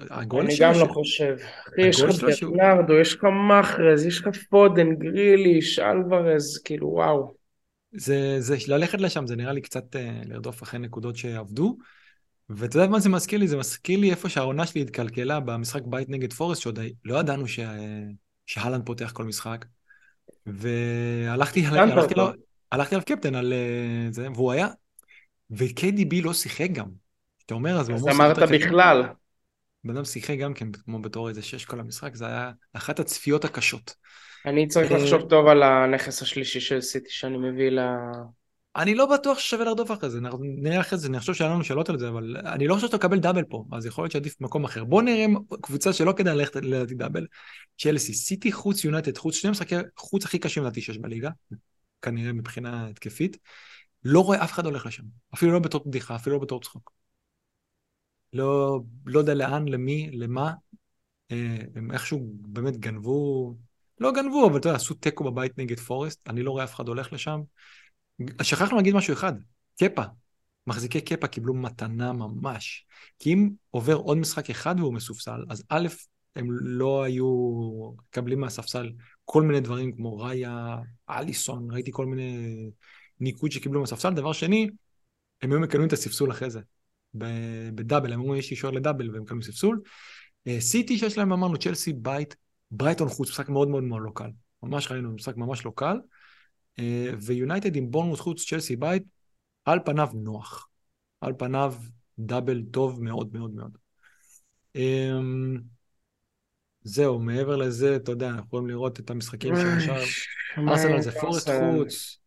הגול אני גם לא חושב. אחי, יש לך ברנרדו, יש לך מחרז, יש לך פודן, גריליש, אלוורז, כאילו וואו. זה, זה, ללכת לשם זה נראה לי קצת אה, לרדוף אחרי נקודות שעבדו. ואתה יודע מה זה מזכיר לי? זה מזכיר לי איפה שהעונה שלי התקלקלה במשחק בית נגד פורסט, שעוד לא ידענו ש... שהלנד פותח כל משחק. והלכתי הלכתי אותו. לו, הלכתי עליו קפטן על אה, זה, והוא היה, ו-KDB לא שיחק גם. אתה אומר, אז אז אמרת בכלל. בן אדם שיחק גם כן, כמו בתור איזה שש כל המשחק, זה היה אחת הצפיות הקשות. אני צריך אה, לחשוב טוב על הנכס השלישי של סיטי שאני מביא ל... אני לא בטוח ששווה לרדוף אחרי זה, נראה אחרי זה, אני חושב שהיה לנו שאלות על זה, אבל אני לא חושב שאתה מקבל דאבל פה, אז יכול להיות שעדיף במקום אחר. בוא נראה קבוצה שלא כדאי ללכת לדעתי דאבל. צ'לסי, סיטי חוץ יונייטד חוץ, שני משחקי חוץ הכי קשים לדעתי שיש בליגה, כנראה מבחינה התקפית. לא רואה אף אחד הולך לשם, אפילו לא בתור בדיחה, אפילו לא בתור צחוק. לא, לא יודע לאן, למי, למה. אה, הם איכשהו באמת גנבו, לא גנבו, אבל אתה יודע, עשו תיקו בבית נגד פורסט, אני לא רואה אף אחד הולך לשם. שכחנו להגיד משהו אחד, קפה. מחזיקי קפה קיבלו מתנה ממש. כי אם עובר עוד משחק אחד והוא מסופסל, אז א', הם לא היו מקבלים מהספסל כל מיני דברים כמו ראיה, אליסון, ראיתי כל מיני ניקוד שקיבלו מהספסל. דבר שני, הם היו מקבלים את הספסול אחרי זה. בדאבל, הם אומרים יש לי שוער לדאבל והם מקבלים ספסול. אה, סיטי שיש להם, אמרנו, צ'לסי, בית, ברייטון חוץ, משחק מאוד מאוד מאוד לא קל. ממש ראינו, משחק ממש לא קל. אה, ויונייטד עם בורנמות' חוץ, צ'לסי בית, על פניו נוח. על פניו דאבל טוב מאוד מאוד מאוד. זהו, מעבר לזה, אתה יודע, אנחנו יכולים לראות את המשחקים של השאר. ארסנל זה פורסט? חוץ.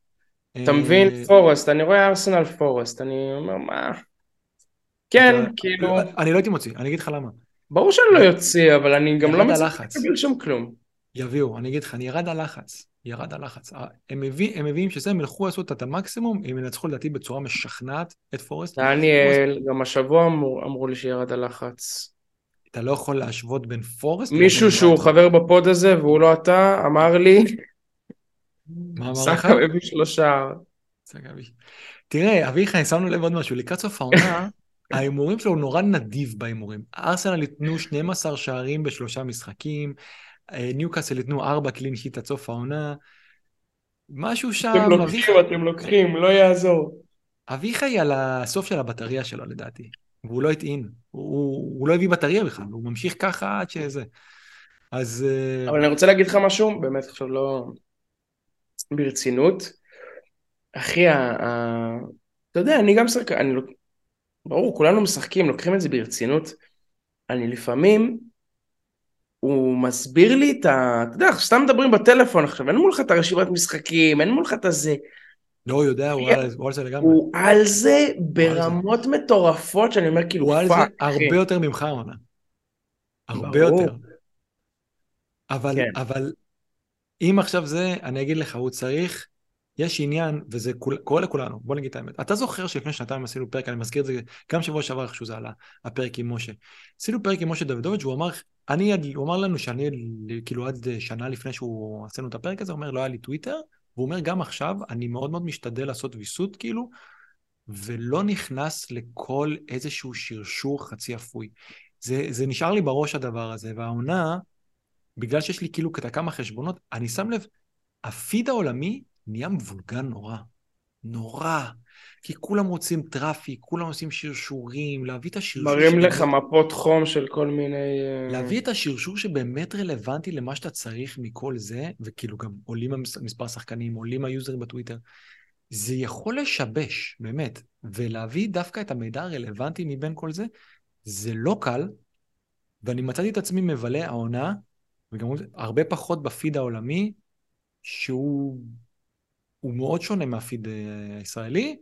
אתה אה, מבין? פורסט, אני רואה ארסנל פורסט, אני אומר מה... כן, כאילו, אני לא הייתי מוציא, אני אגיד לך למה. ברור שאני לא יוציא, אבל אני גם לא מצליח. לקבל שום כלום. יביאו, אני אגיד לך, אני ירד הלחץ, ירד הלחץ. הם, מביא, הם מביאים שזה, הם ילכו לעשות את המקסימום, הם ינצחו לדעתי בצורה משכנעת את פורסט. דניאל, גם השבוע אמרו אמרו לי שירד הלחץ. אתה לא יכול להשוות בין פורסט מישהו שהוא. חבר בפוד הזה והוא לא אתה, אמר לי, מה אמר לך? סאקה מביא שלושה. תראה, אביחי, שמנו לב עוד משהו, לקראת סוף העונה, ההימורים שלו נורא נדיב בהימורים. ארסנל ייתנו 12 שערים בשלושה משחקים, אה, ניוקאסל ייתנו 4 קלין שיט עד סוף העונה. משהו שם, אתם לוקחים, אתם לוקחים, לא יעזור. אביחי על הסוף של הבטריה שלו לדעתי, והוא לא הטעין. הוא, הוא לא הביא בטריה בכלל, הוא ממשיך ככה עד שזה. אז אה, אבל אני רוצה להגיד לך משהו, באמת עכשיו לא... ברצינות. אחי, ה... ה- אתה יודע, אני גם שחקן, אני... לוק- ברור, כולנו משחקים, לוקחים את זה ברצינות. אני לפעמים, הוא מסביר לי את ה... אתה יודע, סתם מדברים בטלפון עכשיו, אין מולך את הרשימת משחקים, אין מולך את הזה. לא, הוא יודע, הוא על הוא על זה לגמרי. הוא על זה ברמות מטורפות, שאני אומר כאילו, הוא על זה. הרבה יותר ממך העונה. הרבה. יותר. אבל, כן. אבל אם עכשיו זה, אני אגיד לך, הוא צריך, יש עניין, וזה כול, קורה לכולנו, בוא נגיד את האמת. אתה זוכר שלפני שנתיים עשינו פרק, אני מזכיר את זה, גם שבוע שעבר איכשהו זה עלה, הפרק עם משה. עשינו פרק עם משה דוידוביץ', והוא אמר, אני, הוא אמר לנו שאני, כאילו עד שנה לפני שהוא עשינו את הפרק הזה, הוא אומר, לא היה לי טוויטר, והוא אומר, גם עכשיו, אני מאוד מאוד משתדל לעשות ויסות, כאילו, ולא נכנס לכל איזשהו שרשור חצי אפוי. זה, זה נשאר לי בראש הדבר הזה, והעונה, בגלל שיש לי כאילו כמה חשבונות, אני שם לב, הפיד העולמי נהיה מבולגן נורא. נורא. כי כולם רוצים טראפיק, כולם עושים שרשורים, להביא את השרשור... מראים שבאמת- לך מפות חום של כל מיני... אה, להביא את השרשור שבאמת רלוונטי למה שאתה צריך מכל זה, וכאילו גם עולים מספר שחקנים, עולים היוזרים בטוויטר, זה יכול לשבש, באמת. ולהביא דווקא את המידע הרלוונטי מבין כל זה, זה לא קל, ואני מצאתי את עצמי מבלה העונה, וגם הרבה פחות בפיד העולמי, שהוא הוא מאוד שונה מהפיד אה, הישראלי.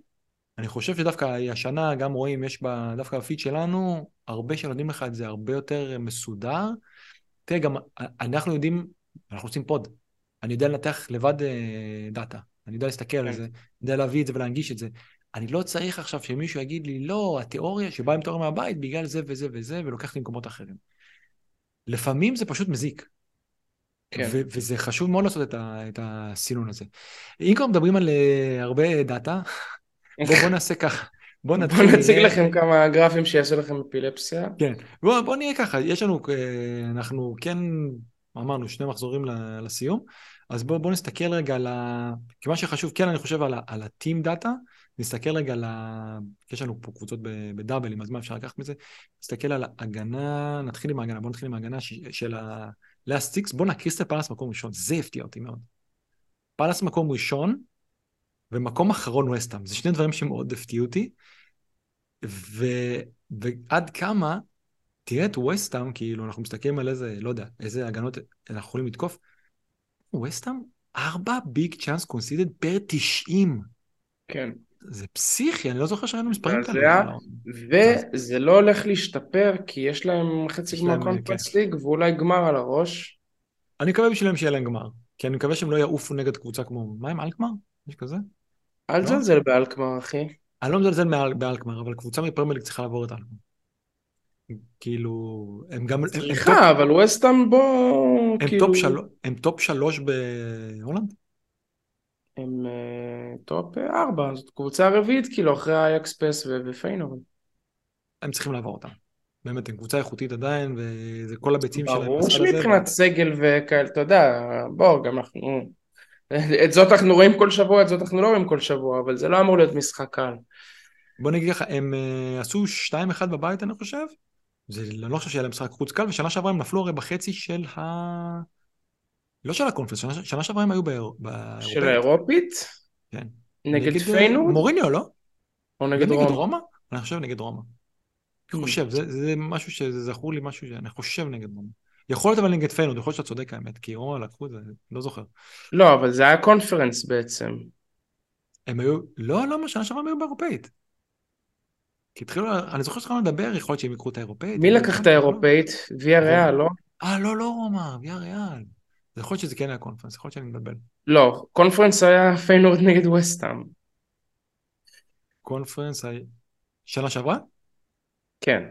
אני חושב שדווקא השנה גם רואים, יש ב, דווקא בפיד שלנו, הרבה שנותנים לך את זה הרבה יותר מסודר. תראה, גם אנחנו יודעים, אנחנו עושים פוד. אני יודע לנתח לבד אה, דאטה. אני יודע להסתכל על כן. זה, אני יודע להביא את זה ולהנגיש את זה. אני לא צריך עכשיו שמישהו יגיד לי, לא, התיאוריה שבאה עם תיאוריה מהבית בגלל זה וזה וזה, ולוקח לי למקומות אחרים. לפעמים זה פשוט מזיק. כן. ו- וזה חשוב מאוד לעשות את, ה- את הסינון הזה. אם כבר מדברים על uh, הרבה דאטה, בוא, בוא נעשה ככה. בוא נתחיל... בואו נציג לכם כמה גרפים שיעשו לכם אפילפסיה. כן. בוא, בוא נהיה ככה, יש לנו, אה, אנחנו כן, אמרנו, שני מחזורים לסיום, אז בוא, בוא נסתכל רגע על ה... כי מה שחשוב, כן, אני חושב על, ה- על ה-team data, נסתכל רגע על ה... יש לנו פה קבוצות בדאבלים, אז מה אפשר לקחת מזה? נסתכל על ההגנה, נתחיל עם ההגנה, בוא נתחיל עם ההגנה ש- של ה-last six, בוא נכניס את פאלאס מקום ראשון, זה הפתיע אותי מאוד. פאלאס מקום ראשון, ומקום אחרון ווסטהאם. זה שני דברים שמאוד הפתיעו אותי. ו... ועד כמה, תראה את וסטאם, כאילו, אנחנו מסתכלים על איזה, לא יודע, איזה הגנות אנחנו יכולים לתקוף. וסטאם, ארבע ביג צ'אנס קונסידד פר 90. כן. זה פסיכי, אני לא זוכר שהיינו מספרים כאלה. היה, בכלל. וזה לא הולך להשתפר, כי יש להם חצי גמר להם, קונפרנס ליג ואולי גמר על הראש. אני מקווה בשבילם שיהיה להם גמר. כי אני מקווה שהם לא יעופו נגד קבוצה כמו, מה עם אלקמר? יש כזה? אל לא? תזלזל באלקמר, אחי. אני לא מזלזל מאל- באלקמר, אבל קבוצה מפרמייר ליג צריכה לעבור את אלקמר. כאילו, הם גם... הם- טופ- סליחה, אבל ווסטהאם בוא, הם כאילו... טופ של- הם טופ שלוש בהולנד? הם אה, טופ אה, ארבע, זאת קבוצה רביעית, כאילו, אחרי אייאקס פסוו ופיינורד. הם צריכים לעבור אותם. באמת, הם קבוצה איכותית עדיין, וזה כל הביצים שלהם ברור. שמבחינת סגל וכאלה, אתה יודע, בוא, גם אנחנו... את זאת אנחנו רואים כל שבוע, את זאת אנחנו לא רואים כל שבוע, אבל זה לא אמור להיות משחק קל. בוא נגיד לך, הם אה, עשו 2-1 בבית, אני חושב. זה, אני לא חושב שהיה להם משחק חוץ קל, ושנה שעברה הם נפלו הרי בחצי של ה... לא של הקונפרנס, שנה, שנה שעברה הם היו באירופאית. של האירופית? כן. נגד אה, פיינורד? מוריניו, לא? או נגד, נגד נגד רומא? רומא? אני חושב נגד רומא. אני Hmm. חושב, זה, זה משהו שזה זכור לי, משהו שאני חושב נגד רומא. יכול להיות אבל נגד פיינורד, יכול להיות שאתה צודק האמת, כי רומא לקחו את זה, לא זוכר. לא, אבל זה היה קונפרנס בעצם. הם היו, לא, לא, שנה שעברה הם היו באירופאית. כי התחילו, אני זוכר שהתחלנו לדבר, יכול להיות שהם יקחו את האירופאית. מי לקח את. האירופאית? ויה ריאל, לא? אה, לא, לא רומא, ויה ריאל. יכול להיות שזה כן היה קונפרנס, יכול להיות שאני מבלבל. לא, קונפרנס היה פיינורד נגד ווסטהאם. קונפרנס, היה- שנה שעברה? כן,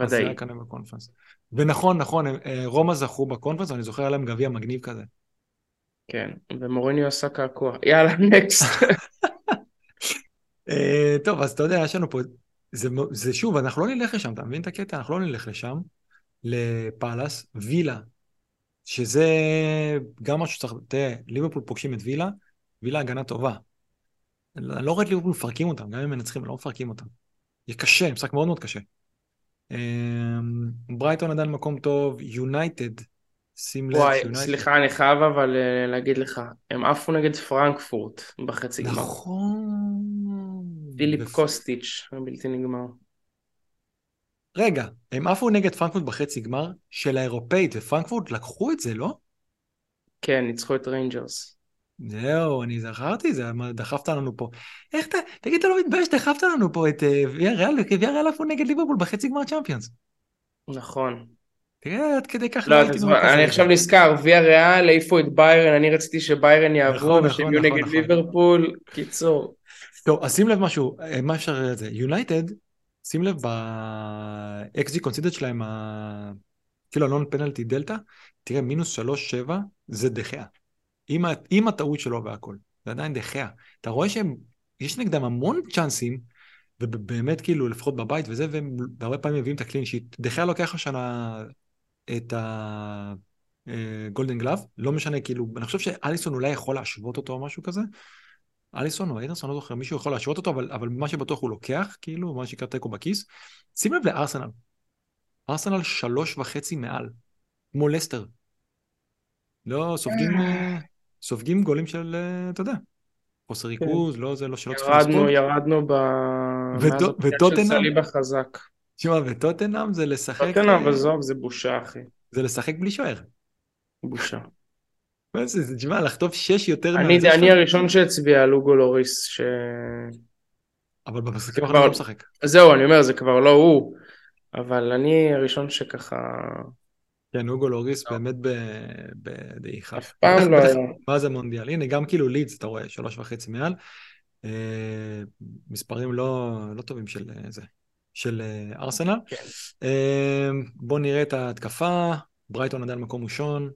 אז זה ודאי. היה כנראה בקונפרנס. ונכון, נכון, אה, רומא זכו בקונפרנס, אני זוכר היה להם גביע מגניב כזה. כן, ומוריניו עשה קעקוע. יאללה, נקסט. אה, טוב, אז אתה יודע, יש לנו פה, זה, זה שוב, אנחנו לא נלך לשם, אתה מבין את הקטע? אנחנו לא נלך לשם, לפאלאס, וילה, שזה גם משהו שצריך, תראה, ליברפול פוגשים את וילה, וילה הגנה טובה. אני לא רואה את ליברפול מפרקים אותם, גם אם מנצחים, לא מפרקים אותם. יהיה קשה, משחק מאוד מאוד קשה. אה, ברייטון עדיין מקום טוב, יונייטד, שים לב, וואי, שיונייטד- סליחה, אני חייב אבל אה, להגיד לך, הם עפו נגד פרנקפורט בחצי גמר. נכון. פיליפ ופ- קוסטיץ', הבלתי נגמר. רגע, הם עפו נגד פרנקפורט בחצי גמר של האירופאית, ופרנקפורט לקחו את זה, לא? כן, ניצחו את ריינג'רס. זהו, אני זכרתי זה, מה דחפת לנו פה. איך אתה, תגיד, אתה לא מתבייש, דחפת לנו פה את אה, ויה ריאל, כי ויה ריאל עפו נגד ליברפול בחצי גמר צ'אמפיונס. נכון. תראה, עד כדי כך לא, הייתי אתה- במרכז אני. עכשיו נזכר, ויה ריאל העיפו את ביירן, אני רציתי שביירן יעברו נכון, ושהם נכון, יהיו נכון, נגד נכון. ליברפול. קיצור. טוב, אז שים לב משהו, אה, מה אפשר לזה? יונייטד, שים לב ב-XG conceded שלהם, כאילו הנון פנלטי דלתא, תראה, מינוס שלוש שבע זה דחיה. עם, ה- עם הטעות שלו והכל, זה עדיין דחיה. אתה רואה שהם, יש נגדם המון צ'אנסים, ובאמת כאילו, לפחות בבית וזה, והם הרבה פעמים מביאים את הקלין שיט. דחיה לוקח השנה את הגולדן גלאב, לא משנה, כאילו, אני חושב שאליסון אולי יכול להשוות אותו או משהו כזה. אליסון או אדרסון, לא זוכר, מישהו יכול להשוות אותו, אבל, אבל מה שבטוח הוא לוקח, כאילו, מה שנקרא תיקו בכיס. שים לב לארסנל. ארסנל שלוש וחצי מעל, כמו לסטר. לא, סופגים, אה, סופגים גולים של, אה, אתה יודע, חוסר ריכוז, לא זה, לא שלא צריכים ירדנו, לספוג. ירדנו ב... וטו- מאז הפציעה של וטוטנהאם? סליבה חזק. תשמע, וטוטנאם זה לשחק, טוטנאם, עזוב, זה בושה, אחי. זה לשחק בלי שוער. בושה. מה זה, תשמע, לחטוף שש יותר אני אני הראשון שהצביע על אוגו לוריס, ש... אבל במשחקים האחרונים לא משחק. זהו, אני אומר, זה כבר לא הוא, אבל אני הראשון שככה... כן, אוגו לוריס לא. באמת בדעיכה. אף פעם לא היה. מה זה מונדיאל? הנה, גם כאילו לידס, אתה רואה, שלוש וחצי מעל. אה, מספרים לא, לא טובים של אה, זה, של אה, ארסנל. כן. בואו נראה את ההתקפה, ברייטון עדיין מקום ראשון.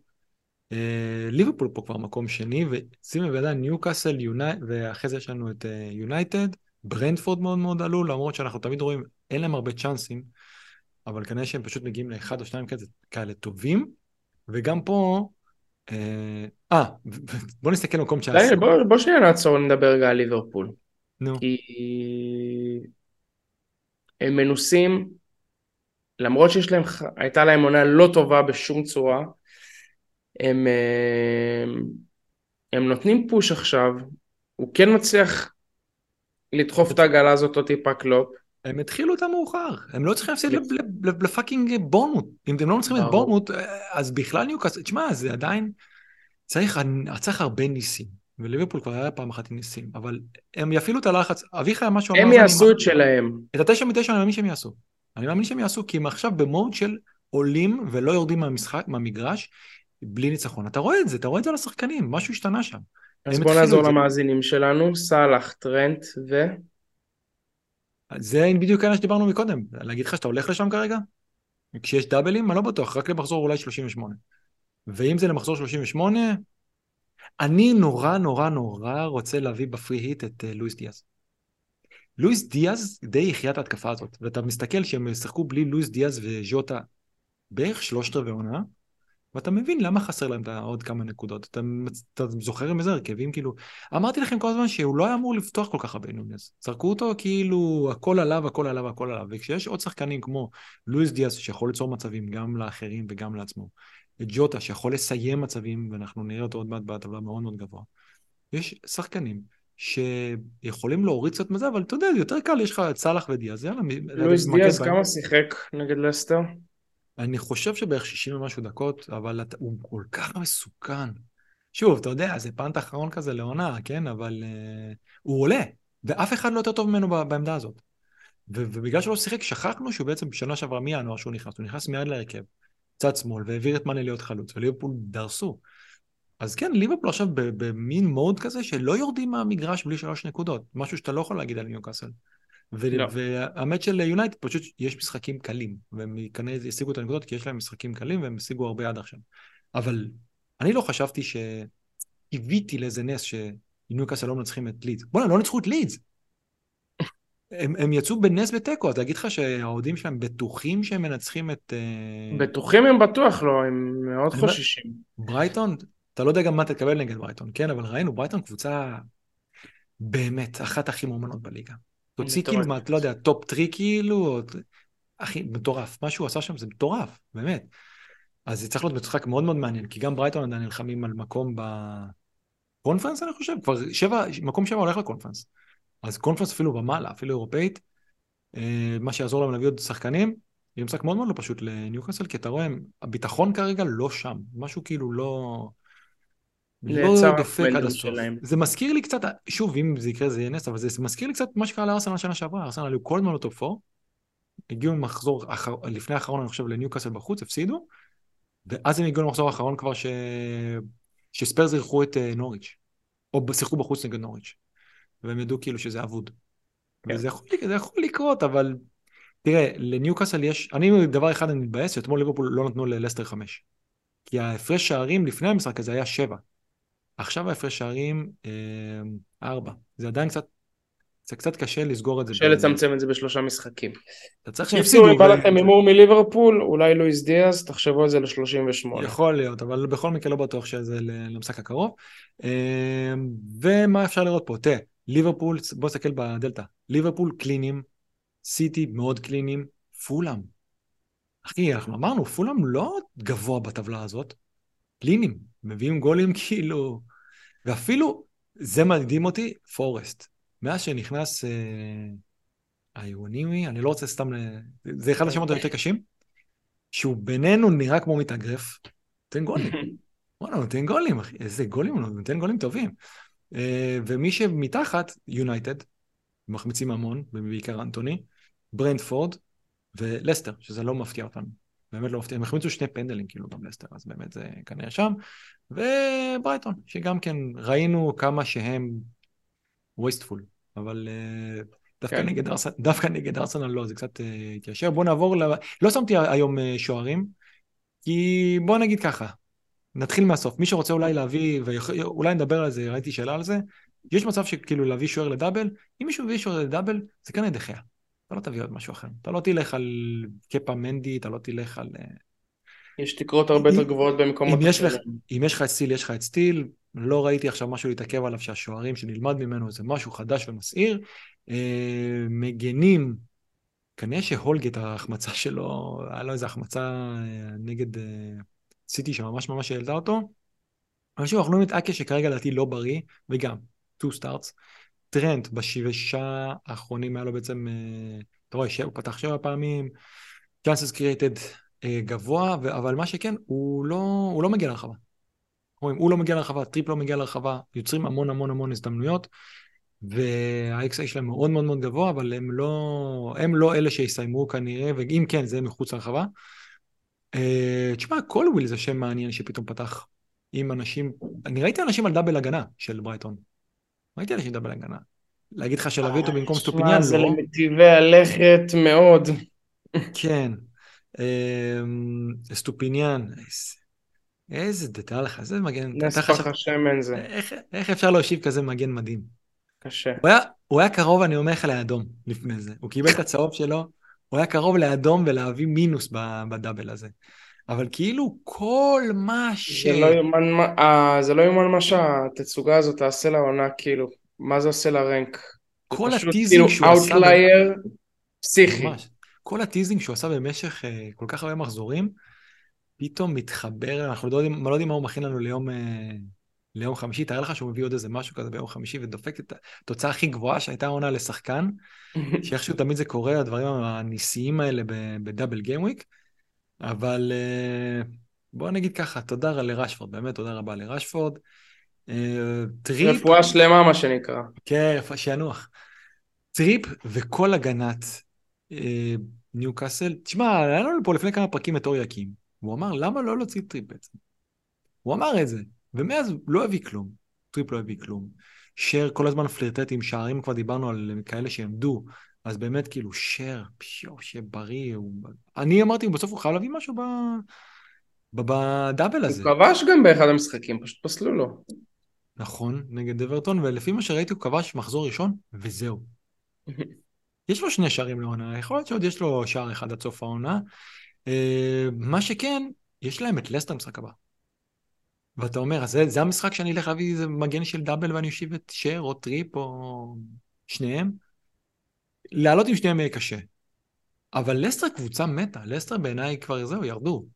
ליברפול פה כבר מקום שני, ושים לב עדיין ניוקאסל, ואחרי זה יש לנו את יונייטד. ברנדפורד מאוד מאוד עלו, למרות שאנחנו תמיד רואים, אין להם הרבה צ'אנסים, אבל כנראה שהם פשוט מגיעים לאחד או שניים כאלה, כאלה טובים. וגם פה, אה, אה, בוא נסתכל במקום 19. די, בוא בוא שנייה נעצור ונדבר רגע על ליברפול. נו, כי הם מנוסים, למרות שיש להם, הייתה להם עונה לא טובה בשום צורה, הם, אה, הם נותנים פוש עכשיו, הוא כן מצליח לדחוף את העגלה הזאת עוד טיפה קלופ. הם התחילו אותה מאוחר, הם לא צריכים להפסיד ל fucking בורנמוט. אם אתם לא צריכים את בורנמוט, אז בכלל ניוקאסל, תשמע, זה עדיין, צריך, צריך הרבה ניסים. וליברפול כבר היה פעם אחת עם ניסים, אבל הם יפעילו את הלחץ, אביחי משהו אמר... הם יעשו את שלהם. את התשע מתשע אני מאמין שהם יעשו. אני מאמין שהם יעשו, כי הם עכשיו במוד של עולים ולא יורדים מהמשחק, מהמגרש, בלי ניצחון. אתה רואה את זה, אתה רואה את זה על השחקנים, משהו השתנה שם. אז בוא נעזור למאזינים שלנו, סאלח, טרנט ו... זה בדיוק העניין שדיברנו מקודם, להגיד לך שאתה הולך לשם כרגע? כשיש דאבלים, אני לא בטוח, רק למחזור אולי 38. ואם זה למחזור 38, אני נורא נורא נורא רוצה להביא בפרי היט את uh, לואיס דיאז. לואיס דיאז די החיה את ההתקפה הזאת, ואתה מסתכל שהם ישחקו בלי לואיס דיאז וז'וטה בערך שלושת רבעי עונה, ואתה מבין למה חסר להם עוד כמה נקודות. אתה, אתה זוכר עם איזה הרכבים, כאילו... אמרתי לכם כל הזמן שהוא לא היה אמור לפתוח כל כך הרבה נוניאז. זרקו אותו כאילו הכל עליו, הכל עליו, הכל עליו. וכשיש עוד שחקנים כמו לואיס דיאס, שיכול ליצור מצבים גם לאחרים וגם לעצמו, ג'וטה, שיכול לסיים מצבים, ואנחנו נראה אותו עוד מעט בטבלה מאוד מאוד גבוה. יש שחקנים שיכולים להוריד קצת מזה, אבל אתה יודע, יותר קל, יש לך את סאלח ודיאז, יאללה. לואיס דיאז כמה שיחק נגד לסטר? אני חושב שבערך 60 ומשהו דקות, אבל הוא כל כך מסוכן. שוב, אתה יודע, זה פאנט אחרון כזה לעונה, כן? אבל uh, הוא עולה, ואף אחד לא יותר טוב ממנו בעמדה הזאת. ו- ובגלל שלא שיחק, שכחנו שהוא בעצם בשנה שעברה מינואר שהוא נכנס, הוא נכנס מיד להרכב, צד שמאל, והעביר את מאנה להיות חלוץ, וליברפול דרסו. אז כן, ליברפול עכשיו במין מוד כזה שלא יורדים מהמגרש בלי שלוש נקודות, משהו שאתה לא יכול להגיד על ניוקאסל. ו- לא. והאמת של יונייטד פשוט יש משחקים קלים, והם כנראה השיגו את הנקודות כי יש להם משחקים קלים והם השיגו הרבה עד עכשיו. אבל אני לא חשבתי ש... קיוויתי לאיזה נס שניוקאסל לא מנצחים את לידס. בוא'נה, לא ניצחו את לידס. הם, הם יצאו בנס בתיקו, אז להגיד לך שהאוהדים שלהם בטוחים שהם מנצחים את... אה, בטוחים הם בטוח לא, הם מאוד חוששים. ברייטון, אתה לא יודע גם מה תקבל נגד ברייטון, כן, אבל ראינו, ברייטון קבוצה באמת אחת הכי מאומנות בליגה. תוציא כאילו, מה, לא יודע, top three כאילו, אחי, מטורף. מה שהוא עשה שם זה מטורף, באמת. אז זה צריך להיות משחק מאוד מאוד מעניין, כי גם ברייטון עדיין נלחמים על מקום בקונפרנס, אני חושב, כבר שבע, מקום שבע הולך לקונפרנס. אז קונפרנס אפילו במעלה, אפילו אירופאית, אה, מה שיעזור להם להביא עוד שחקנים, יהיה משחק מאוד מאוד לא פשוט לניוקאסל, כי אתה רואה, הביטחון כרגע לא שם, משהו כאילו לא... לא דופק עד הסוף. זה מזכיר לי קצת, שוב, אם זה יקרה זה יהיה נס, אבל זה מזכיר לי קצת מה שקרה לארסנל שנה שעברה, ארסנל היו כל הזמן לטופ 4, הגיעו למחזור, לפני האחרון אני חושב לניוקאסל בחוץ, הפסידו, ואז הם הגיעו למחזור האחרון כבר ש... שספיירס אירחו את אה, נוריץ', או שיחקו בחוץ נגד נוריץ', והם ידעו כאילו שזה אבוד. כן. וזה יכול, יכול לקרות, אבל תראה, לניוקאסל יש, אני דבר אחד אני מתבאס, שאתמול ליברפול לא נתנו ללסטר 5. כי ההפרש שערים לפני המשחק הזה היה 7. עכשיו ההפרש שערים אה, ארבע. זה עדיין קצת, זה קצת קשה לסגור את זה. קשה לצמצם את זה בשלושה משחקים. אתה צריך שיפסידו. אם בא לכם הימור מליברפול, אולי לואיס דיאז, תחשבו על זה ל-38. יכול להיות, אבל בכל מקרה לא בטוח שזה למשחק הקרוב. אה, ומה אפשר לראות פה? תראה, ליברפול, בוא נסתכל בדלתא. ליברפול קלינים, סיטי מאוד קלינים, פולאם. אחי, אנחנו אמרנו, פולאם לא גבוה בטבלה הזאת. קלינים, מביאים גולים כאילו... ואפילו, זה מדהים אותי, פורסט. מאז שנכנס אה, היונימי, אני לא רוצה סתם... זה אחד השמות היותר קשים, שהוא בינינו נראה כמו מתאגרף, נותן גולים. וואלה, נותן גולים, אחי, איזה גולים הוא נותן גולים טובים. אה, ומי שמתחת, יונייטד, מחמיצים המון, בעיקר אנטוני, ברנדפורד ולסטר, שזה לא מפתיע אותנו. באמת לא מפתיע, הם החמיצו שני פנדלים כאילו גם לסטר, אז באמת זה כנראה שם. וברייטון, שגם כן ראינו כמה שהם וייסטפול, אבל uh, דווקא, כן. נגד ארסנל, דווקא נגד ארסנל לא, זה קצת uh, התיישר. בואו נעבור, ל... לא שמתי היום uh, שוערים, כי בואו נגיד ככה, נתחיל מהסוף. מי שרוצה אולי להביא, ואולי נדבר על זה, ראיתי שאלה על זה, יש מצב שכאילו להביא שוער לדאבל, אם מישהו מביא שוער לדאבל, זה כנראה דחיה. אתה לא תביא עוד משהו אחר. אתה לא תלך על קפה מנדי, אתה לא תלך על... אה, יש תקרות הרבה יותר גבוהות במקומות אחרים. אם יש לך את סטיל, יש לך את סטיל. לא ראיתי עכשיו משהו להתעכב עליו שהשוערים שנלמד ממנו זה משהו חדש ומסעיר. אה, מגנים, כנראה שהולגט ההחמצה שלו, היה לו איזו החמצה אה, נגד סיטי שממש ממש העלתה אותו. אבל שוב, אנחנו את אקה שכרגע לדעתי לא בריא, וגם, two starts. טרנט בשבשה האחרונים היה לו בעצם, אה, אתה רואה, הוא פתח שבע פעמים, created אה, גבוה, אבל מה שכן, הוא לא, הוא לא מגיע לרחבה. רואים, הוא לא מגיע לרחבה, טריפ לא מגיע לרחבה, יוצרים המון המון המון הזדמנויות, וה-XA שלהם מאוד מאוד מאוד גבוה, אבל הם לא, הם לא אלה שיסיימו כנראה, ואם כן, זה מחוץ לרחבה. Uh, תשמע, קולוויל זה שם מעניין שפתאום פתח עם אנשים, אני ראיתי אנשים על דאבל הגנה של ברייטון. ראיתי אנשים דאבל הגנה. להגיד לך שלהביא אותו במקום אסטופיניאן, לא. זה למטיבי הלכת מאוד. כן. אמ, אסטופיניאן, איזה, תדע לך, איזה מגן. נס פח השמן זה. איך אפשר להושיב כזה מגן מדהים? קשה. הוא היה קרוב, אני אומר לך, לאדום לפני זה. הוא קיבל את הצהוב שלו, הוא היה קרוב לאדום ולהביא מינוס בדאבל הזה. אבל כאילו כל מה ש... זה לא יאומן מה, אה, זה לא יאומן מה שהתצוגה הזאת תעשה לעונה, כאילו, מה זה עושה לרנק? כל ה teasing כאילו שהוא עשה... outlier פסיכי. כל ה teasing שהוא עשה במשך uh, כל כך הרבה מחזורים, פתאום מתחבר, אנחנו לא יודעים, לא יודעים מה הוא מכין לנו ליום, uh, ליום חמישי, תאר לך שהוא מביא עוד איזה משהו כזה ביום חמישי ודופק את התוצאה הכי גבוהה שהייתה עונה לשחקן, שאיכשהו תמיד זה קורה, הדברים הניסיים האלה ב double gameweek, אבל uh, בוא נגיד ככה, תודה לרשפורד, באמת תודה רבה לרשפורד. Uh, טריפ... רפואה שלמה מה שנקרא. כן, שינוח. טריפ וכל הגנת ניו קאסל, תשמע, היה לנו פה לפני כמה פרקים את אור יקים, הוא אמר, למה לא להוציא טריפ בעצם? הוא אמר את זה, ומאז לא הביא כלום, טריפ לא הביא כלום. שר כל הזמן פלירטט עם שערים, כבר דיברנו על כאלה שעמדו, אז באמת כאילו שר, פיו, שיהיה בריא, הוא... אני אמרתי, בסוף הוא חייב להביא משהו ב... ב double הזה. הוא כבש גם באחד המשחקים, פשוט פסלו לו. נכון, נגד אוורטון, ולפי מה שראיתי הוא כבש מחזור ראשון, וזהו. יש לו שני שערים לעונה, יכול להיות שעוד יש לו שער אחד עד סוף העונה. אה, מה שכן, יש להם את לסטר משחק הבא. ואתה אומר, אז זה, זה המשחק שאני אלך להביא איזה מגן של double ואני אושיב את שר או טריפ או שניהם? לעלות עם שניהם יהיה קשה. אבל לסטר קבוצה מתה, לסטר בעיניי כבר זהו, ירדו.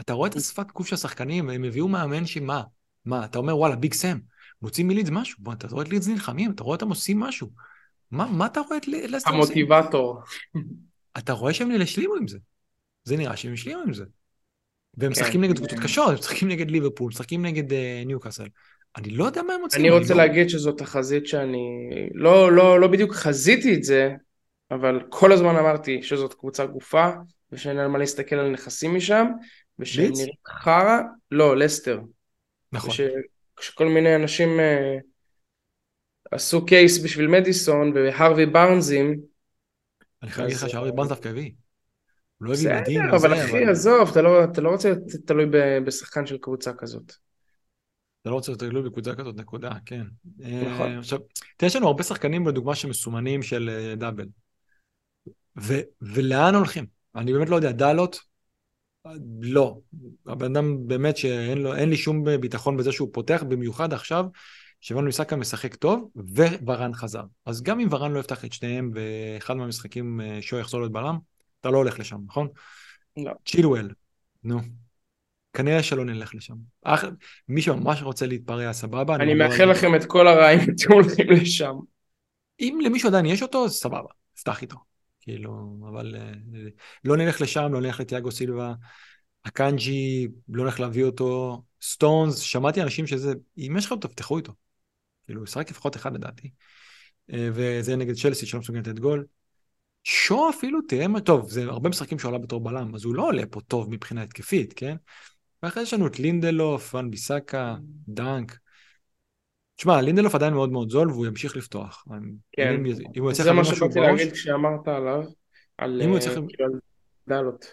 אתה רואה את השפת גוף של השחקנים, הם הביאו מאמן שמה? מה, אתה אומר וואלה, ביג סם, מוצאים מלידס משהו, בוא, אתה רואה את לידס נלחמים, אתה רואה אותם עושים משהו. מה, מה אתה רואה את לסטר עושים? המוטיבטור. אתה רואה שהם השלימו עם זה. זה נראה שהם השלימו עם זה. והם כן, משחקים נגד קבוצות. קשות, הם משחקים נגד ליברפול, משחקים נגד uh, ניוקאסל. אני לא יודע מה הם מוצאים. אני רוצה אני לא... להגיד שזו תחזית שאני... לא, לא, לא בדיוק חזיתי את זה, אבל כל הזמן אמרתי שזאת קבוצה גופה, ושאין על מה להסתכל על נכסים משם, ושהם נראים חרא, לא, לסטר. נכון. ושכל מיני אנשים... Uh, עשו קייס בשביל מדיסון והרווי בארנזים. אני חייב להגיד לך שהרווי בארנס דווקא הביא. הוא לא הביא מדהים. בסדר, אבל אחי, עזוב, לא- אתה לא רוצה להיות תלוי בשחקן של קבוצה כזאת. אתה לא רוצה להיות תלוי בקבוצה כזאת, נקודה, כן. נכון. אה, עכשיו, תראה, יש לנו הרבה שחקנים בדוגמה שמסומנים של אה, דאבל. ולאן הולכים? אני באמת לא יודע, דלות? לא. הבן אדם באמת שאין לו, לי שום ביטחון בזה שהוא פותח, במיוחד עכשיו, שוואן ביסאקה משחק טוב, וורן חזר. אז גם אם ורן לא יפתח את שניהם באחד מהמשחקים אה, שו יחזור להיות בלם, אתה לא הולך לשם, נכון? לא. צ'ילואל, נו. כנראה שלא נלך לשם. אח... מי שממש רוצה להתפרע, סבבה. אני מאחל לכם את כל הרעים, אתם הולכים לשם. אם למישהו עדיין יש אותו, סבבה, פתח איתו. כאילו, אבל אה, לא נלך לשם, לא נלך לתיאגו סילבה. אקאנג'י, לא הולך להביא אותו. סטונס, שמעתי אנשים שזה, אם יש אותו, תפתחו איתו. כאילו, הוא שחק לפחות אחד לדעתי. אה, וזה נגד צ'לסי שלא מסוגל לתת גול. שו אפילו תראה מה טוב, זה הרבה משחקים שהוא עלה בתור בלם, אז הוא לא עולה פה טוב מבחינה התקפית, כן? ואחרי זה יש לנו את לינדלוף, ואן ביסאקה, דנק. תשמע, לינדלוף עדיין מאוד מאוד זול והוא ימשיך לפתוח. כן, אם, אם זה מה שבאתי להגיד כשאמרת עליו, על הוא. אה, כאילו, דלות.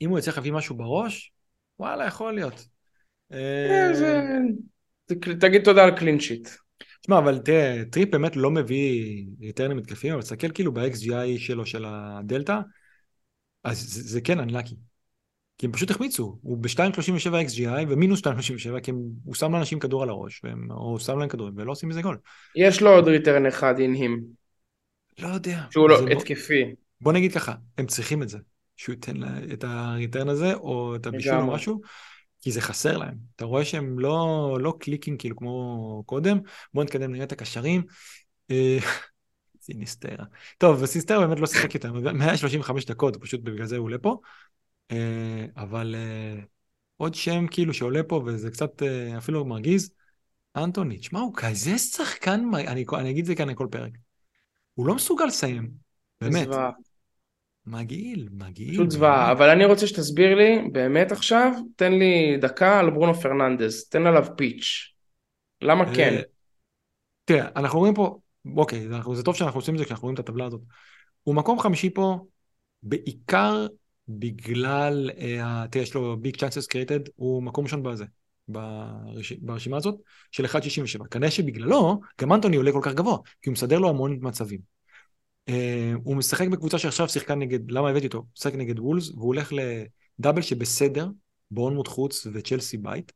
אם הוא יצליח להביא משהו בראש, וואלה, יכול להיות. אה, תגיד תודה על clean sheet. תשמע, אבל תראה, טריפ באמת לא מביא ריטרנים התקפיים, אבל תסתכל כאילו ב-XGI שלו של הדלתא, אז זה, זה כן unlucky. כי הם פשוט החמיצו, הוא ב-2.37 XGI ומינוס 2.37, כי הם, הוא שם לאנשים כדור על הראש, והם, או הוא שם להם כדורים, ולא עושים מזה גול. יש לו עוד return אחד אינהים. לא יודע. שהוא לא התקפי. בוא, בוא נגיד ככה, הם צריכים את זה, שהוא ייתן את הריטרן הזה, או את הבישול או משהו, כי זה חסר להם. אתה רואה שהם לא, לא קליקים כאילו כמו קודם. בואו נתקדם נראה את הקשרים. אה, סיניסטרה. טוב, סיניסטרה באמת לא שיחק איתם, 135 דקות, פשוט בגלל זה הוא עולה פה. אה, אבל אה, עוד שם כאילו שעולה פה, וזה קצת אפילו מרגיז, אנטוני. תשמע, הוא כזה שחקן, אני, אני אגיד את זה כאן לכל פרק. הוא לא מסוגל לסיים, באמת. זוועה. מגעיל, מגעיל. פשוט זוועה, אבל אני רוצה שתסביר לי, באמת עכשיו, תן לי דקה על ברונו פרננדס, תן עליו pitch. למה אה, כן? תראה, אנחנו רואים פה, אוקיי, זה טוב שאנחנו עושים את זה כשאנחנו רואים את הטבלה הזאת. הוא מקום חמישי פה, בעיקר בגלל, אה, תראה, יש לו big chances created, הוא מקום ראשון בזה, ברש... ברשימה הזאת, של 1.67. כנראה שבגללו, גם אנטוני עולה כל כך גבוה, כי הוא מסדר לו המון מצבים. Uh, הוא משחק בקבוצה שעכשיו שיחקה נגד, למה הבאתי אותו? הוא משחק נגד וולס, והוא הולך לדאבל שבסדר, בורנמוט חוץ וצ'לסי בית.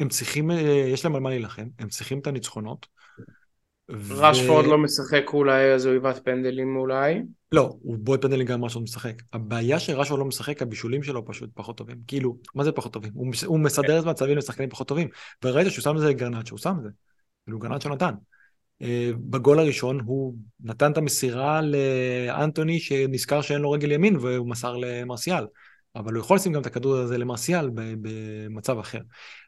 הם צריכים, uh, יש להם על מה להילחם, הם צריכים את הניצחונות. רשפורד ו... לא משחק אולי, אז הוא יבעט פנדלים אולי? לא, הוא בועט פנדלים גם רשפורד משחק. הבעיה שרשפורד לא משחק, הבישולים שלו פשוט פחות טובים. כאילו, מה זה פחות טובים? הוא, הוא מסדר את מצבים לשחקנים פחות טובים. וראית שהוא שם את זה גרנצ'ו, הוא שם את זה. כאילו גרנצ'ו נתן. אה, בגול הראשון הוא נתן את המסירה לאנטוני שנזכר שאין לו רגל ימין והוא מסר למרסיאל. אבל הוא יכול לשים גם את הכדור הזה למרסיאל במצב אחר.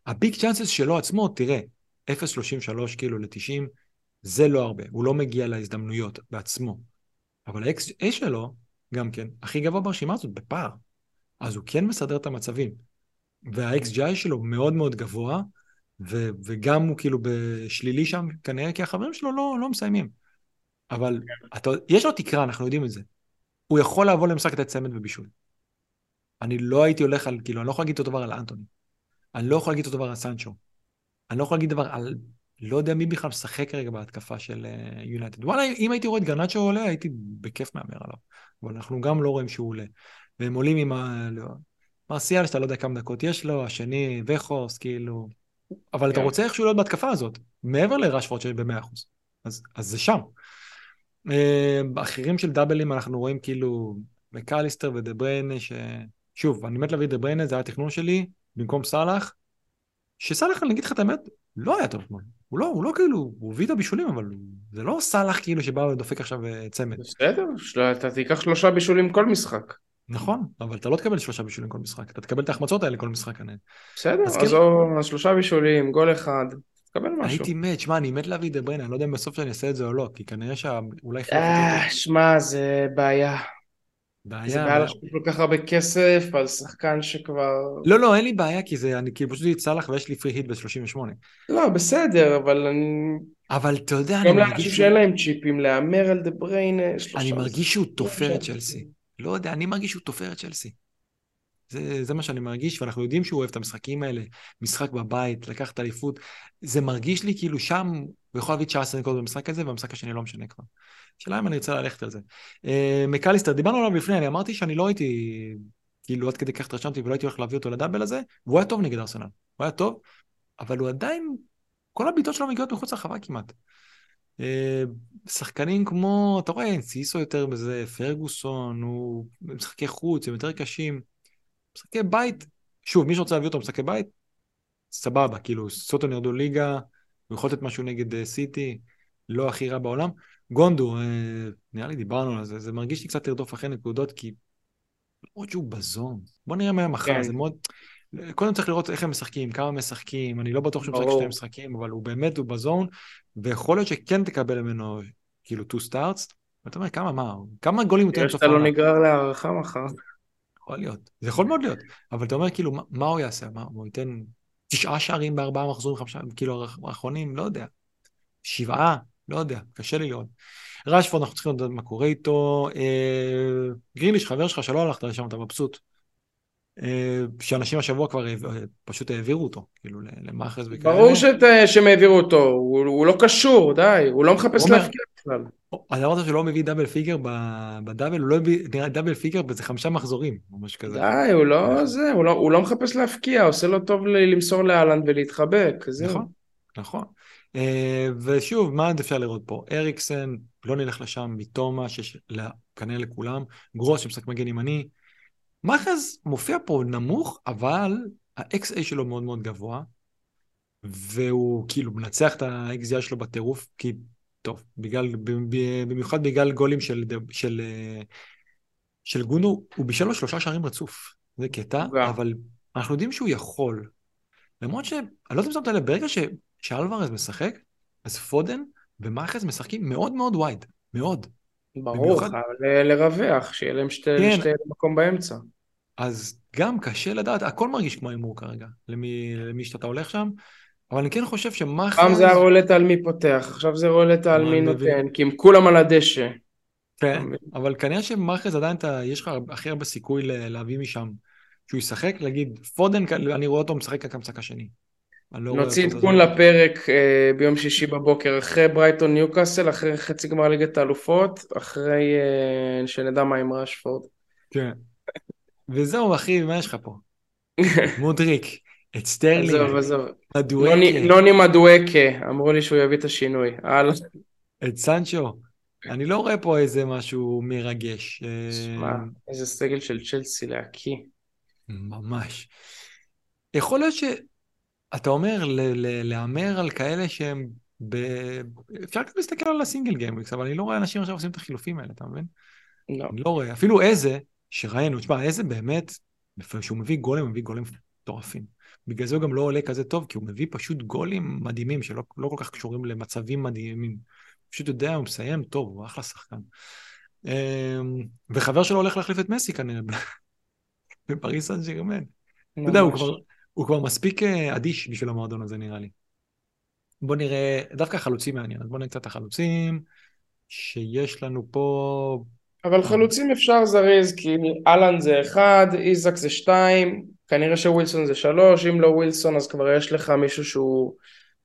הביג צ'אנסס שלו עצמו, תראה, 0.33 כאילו ל-90, זה לא הרבה, הוא לא מגיע להזדמנויות בעצמו. אבל ה-XA שלו, גם כן, הכי גבוה ברשימה הזאת, בפער. אז הוא כן מסדר את המצבים. וה-XGI שלו מאוד מאוד גבוה, ו- וגם הוא כאילו בשלילי שם, כנראה כי החברים שלו לא, לא מסיימים. אבל כן. אתה, יש לו תקרה, אנחנו יודעים את זה. הוא יכול לבוא למשחק לתת צמד ובישול. אני לא הייתי הולך על, כאילו, אני לא יכול להגיד אותו דבר על אנטוני. אני לא יכול להגיד אותו דבר על סנצ'ו. אני לא יכול להגיד דבר על, לא יודע מי בכלל משחק כרגע בהתקפה של יונייטד. Uh, וואלה, אם הייתי רואה את גרנצ'ו עולה, הייתי בכיף מהמר עליו. אבל אנחנו גם לא רואים שהוא עולה. והם עולים עם ה... לא, מרסיאל, שאתה לא יודע כמה דקות יש לו, השני, וחורס, כאילו... אבל אתה כן. רוצה איכשהו להיות בהתקפה הזאת, מעבר לרשפורד שיש ב-100%. אז, אז זה שם. אה, אחרים של דאבלים אנחנו רואים כאילו מקליסטר ודה בריינה, ש... שוב, אני מת להביא את דה בריינה, זה היה התכנון שלי, במקום סאלח, שסאלח, אני אגיד לך את האמת, לא היה טוב אתמול. הוא לא, הוא לא כאילו, הוא הביא את הבישולים, אבל זה לא סאלח כאילו שבא ודופק עכשיו אה, צמד. בסדר, אתה תיקח שלושה בישולים כל משחק. נכון, אבל אתה לא תקבל שלושה בישולים כל משחק, אתה תקבל את ההחמצות האלה כל משחק. בסדר, אז, אז כאילו... שלושה בישולים, גול אחד, תקבל משהו. הייתי מת, שמע, אני מת להביא את דבריינה, אני לא יודע אם בסוף שאני אעשה את זה או לא, כי כנראה שאולי... אה, שמע, זה בעיה. בעיה. זה בעיה לשקול כל כך הרבה כסף על שחקן שכבר... לא, לא, אין לי בעיה, כי זה, אני כאילו פשוט סאלח ויש לי פרי היט ב-38. לא, בסדר, אבל אני... אבל אתה יודע, אני מרגיש... גם לאנשים שאין להם צ'יפים, להמר על דה בריינה... אני מרגיש שהוא תופר את צ'לסי. לא יודע, אני מרגיש שהוא תופר את צ'לסי. זה, זה מה שאני מרגיש, ואנחנו יודעים שהוא אוהב את המשחקים האלה, משחק בבית, לקחת אליפות. זה מרגיש לי כאילו שם, הוא יכול להביא 19 נקודות במשחק הזה, והמשחק השני לא משנה כבר. השאלה אם אני רוצה ללכת על זה. אה, מקליסטר, דיברנו עליו לפני, אני אמרתי שאני לא הייתי, כאילו עד כדי כך התרשמתי ולא הייתי הולך להביא אותו לדאבל הזה, והוא היה טוב נגד ארסנל. הוא היה טוב, אבל הוא עדיין, כל הבעיטות שלו מגיעות מחוץ לרחבה כמעט. אה, שחקנים כמו, אתה רואה, סיסו יותר בזה, פרגוסון, הוא משחקי חוץ, הם יותר קשים. משחקי בית, שוב, מי שרוצה להביא אותו משחקי בית, סבבה, כאילו, סוטון ירדו ליגה, הוא יכול לתת משהו נגד אה, סיטי, לא הכי רע בעולם. גונדו, אה, נראה לי דיברנו על זה, זה מרגיש לי קצת לרדוף אחרי נקודות, כי למרות שהוא בזון. בוא נראה מה מחר, כן. זה מאוד... קודם צריך לראות איך הם משחקים, כמה משחקים, אני לא בטוח שהוא משחק שני משחקים, אבל הוא באמת, הוא בזון, ויכול להיות שכן תקבל ממנו כאילו two starts, ואתה אומר, כמה, מה, כמה גולים הוא תן בסוף העונה? יש אתה לא נגרר להערכה מחר. יכול להיות, זה יכול מאוד להיות, אבל אתה אומר, כאילו, מה, מה הוא יעשה? מה, הוא ייתן תשעה שערים בארבעה מחזורים, חמישה, כאילו, האחרונים, לא יודע. שבעה, לא יודע, קשה לי לראות. רשפורד, אנחנו צריכים לדעת מה קורה איתו. אה, גריליש, חבר שלך שלא הלכת לשם, אתה מבסוט. אה, שאנשים השבוע כבר פשוט העבירו אותו, כאילו למאהרז וכאלה. ברור שאת, שהם העבירו אותו, הוא, הוא לא קשור, די, הוא לא מחפש להבקיע בכלל. אז אמרת שהוא לא מביא double figure ב double, הוא לא מביא double figure וזה חמישה מחזורים, או משהו כזה. די, הוא לא זה, הוא לא, הוא לא מחפש להבקיע, עושה לו טוב למסור להאלנד ולהתחבק, זהו. נכון, נכון. אה, ושוב, מה עוד אפשר לראות פה? אריקסן, לא נלך לשם, מתומה, שיש כנראה לכולם, גרוס שמשחק מגן ימני, מאחז מופיע פה נמוך, אבל ה-XA שלו מאוד מאוד גבוה, והוא כאילו מנצח את ה-XGI שלו בטירוף, כי, טוב, בגלל, במיוחד בגלל גולים של, של, של גונו, הוא בישל לו שלושה שערים רצוף. זה קטע, אבל אנחנו יודעים שהוא יכול. למרות ש... אני לא יודע אם שמת לב, ברגע ש... שאלוורז משחק, אז פודן ומאחז משחקים מאוד מאוד וייד, מאוד. ברור, במיוחד... אבל לרווח, שיהיה להם שתי, כן. שתי מקום באמצע. אז גם קשה לדעת, הכל מרגיש כמו הימור כרגע, למי, למי שאתה הולך שם, אבל אני כן חושב שמאחז... פעם זה הרולטה על מי פותח, עכשיו זה רולטה על מי נותן, כי הם כולם על הדשא. כן, אבל כנראה שמאחז עדיין אתה, יש לך הכי הרבה סיכוי להביא משם שהוא ישחק, להגיד, פודן, אני רואה אותו משחק כמשחק השני. לא נוציא עדכון לפרק אה, ביום שישי בבוקר, אחרי ברייטון ניוקאסל, אחרי חצי גמר ליגת האלופות, אחרי אה, שנדע מה עם ראשפורד. כן. וזהו, אחי, מה יש לך פה? מודריק, את סטרלינג, עזוב, עזוב. מדואקה. נוני מדואקה, אמרו לי שהוא יביא את השינוי. את סנצ'ו. אני לא רואה פה איזה משהו מרגש. שמע, אה, איזה סגל של צ'לסי להקיא. ממש. יכול להיות שאתה אומר להמר על כאלה שהם ב... אפשר גם להסתכל על הסינגל גיימריקס, אבל אני לא רואה אנשים עכשיו עושים את החילופים האלה, אתה מבין? לא. אני לא רואה. אפילו איזה, שראינו, תשמע, איזה באמת, כשהוא מביא גולים, הוא מביא גולים מטורפים. בגלל זה הוא גם לא עולה כזה טוב, כי הוא מביא פשוט גולים מדהימים, שלא לא כל כך קשורים למצבים מדהימים. פשוט יודע, הוא מסיים טוב, הוא אחלה שחקן. אמ, וחבר שלו הולך להחליף את מסי כנראה, בפריס סן ג'רמן. אתה יודע, הוא כבר, הוא כבר מספיק אה, אדיש בשביל המועדון הזה, נראה לי. בוא נראה, דווקא חלוצים מעניין, אז בוא נראה קצת החלוצים שיש לנו פה. אבל חלוצים אפשר זריז, כי אהלן זה אחד, איזק זה שתיים, כנראה שווילסון זה שלוש, אם לא ווילסון אז כבר יש לך מישהו שהוא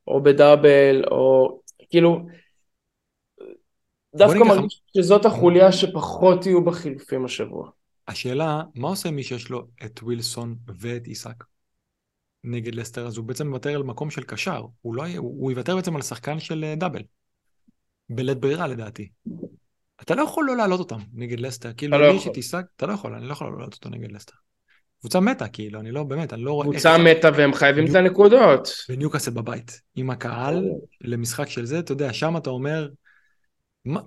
או בדאבל, או כאילו, דווקא מרגיש שזאת החוליה שפחות יהיו בחילופים השבוע. השאלה, מה עושה מי שיש לו את ווילסון ואת איסק נגד לסטר? אז הוא בעצם מוותר על מקום של קשר, הוא, לא, הוא, הוא יוותר בעצם על שחקן של אה, דאבל. בלית ברירה לדעתי. אתה לא יכול לא להעלות אותם נגד לסטר, כאילו לא מי שתיסק, אתה לא יכול, אני לא יכול לא להעלות אותו נגד לסטר. קבוצה מתה, כאילו, אני לא, באמת, אני לא רואה... קבוצה מתה והם חייבים את הנקודות. וניוקאסל בבית, עם הקהל, למשחק של זה, אתה יודע, שם אתה אומר...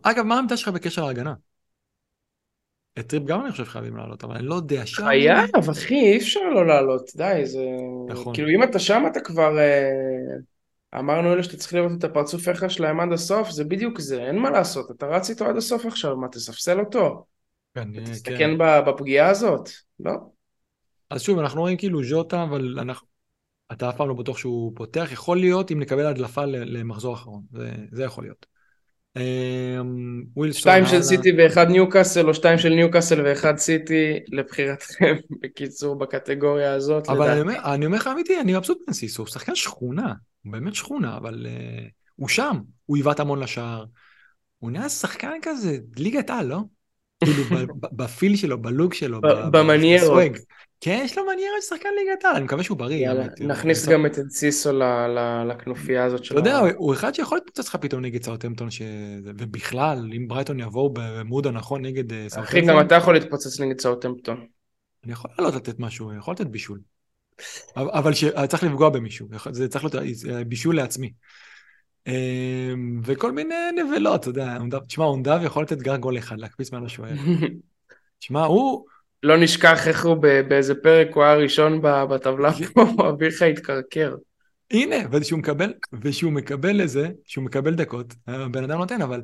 אגב, מה העמדה שלך בקשר להגנה? את טריפ גם אני חושב שחייבים לעלות, אבל אני לא יודע, שם... חייב, אחי, אי אפשר לא לעלות, די, זה... נכון. כאילו, אם אתה שם, אתה כבר... אמרנו אלה שאתה צריך לראות את הפרצוף איך שלהם עד הסוף, זה בדיוק זה, אין מה לעשות, אתה רץ איתו עד הסוף עכשיו, מה, תספסל אותו? כן, תסתכן כן. בפגיעה הזאת, לא? אז שוב, אנחנו רואים כאילו ז'וטה, אבל אנחנו... אתה אף פעם לא בטוח שהוא פותח, יכול להיות אם נקבל הדלפה למחזור אחרון, זה, זה יכול להיות. אמ, שתיים של סיטי ואחד ניוקאסל, או שתיים של ניוקאסל ואחד סיטי, לבחירתכם, בקיצור, בקטגוריה הזאת. אבל אני אומר, לך אמיתי, אני מבסוט מנסיס, הוא שחקן שכונה, הוא באמת שכונה, אבל uh, הוא שם, הוא היווט המון לשער. הוא נהיה שחקן כזה, ליגת על, לא? כאילו בפיל שלו, בלוג שלו, במניירות. כן, יש לו מניירה של שחקן ליגת העל, אני מקווה שהוא בריא. יאללה, נכניס גם את סיסו לכנופיה הזאת של... אתה יודע, הוא אחד שיכול להתפוצץ לך פתאום נגד סאוטהמפטון, ובכלל, אם ברייטון יבואו ב mood הנכון נגד סאוטהמפטון... אחי, גם אתה יכול להתפוצץ נגד סאוטהמפטון. אני יכול לעלות לתת משהו, אני יכול לתת בישול. אבל צריך לפגוע במישהו, זה צריך להיות אה, בישול לעצמי. אמ, וכל מיני נבלות, אתה יודע, תשמע, אונדב יכול לתת גר גול אחד, להקפיץ מעל השוער. תשמע, הוא... לא נשכח איך הוא באיזה פרק הוא היה ראשון בטבלה פה, אביך התקרקר. הנה, ושהוא מקבל, ושהוא מקבל לזה, שהוא מקבל דקות, הבן אדם נותן, אבל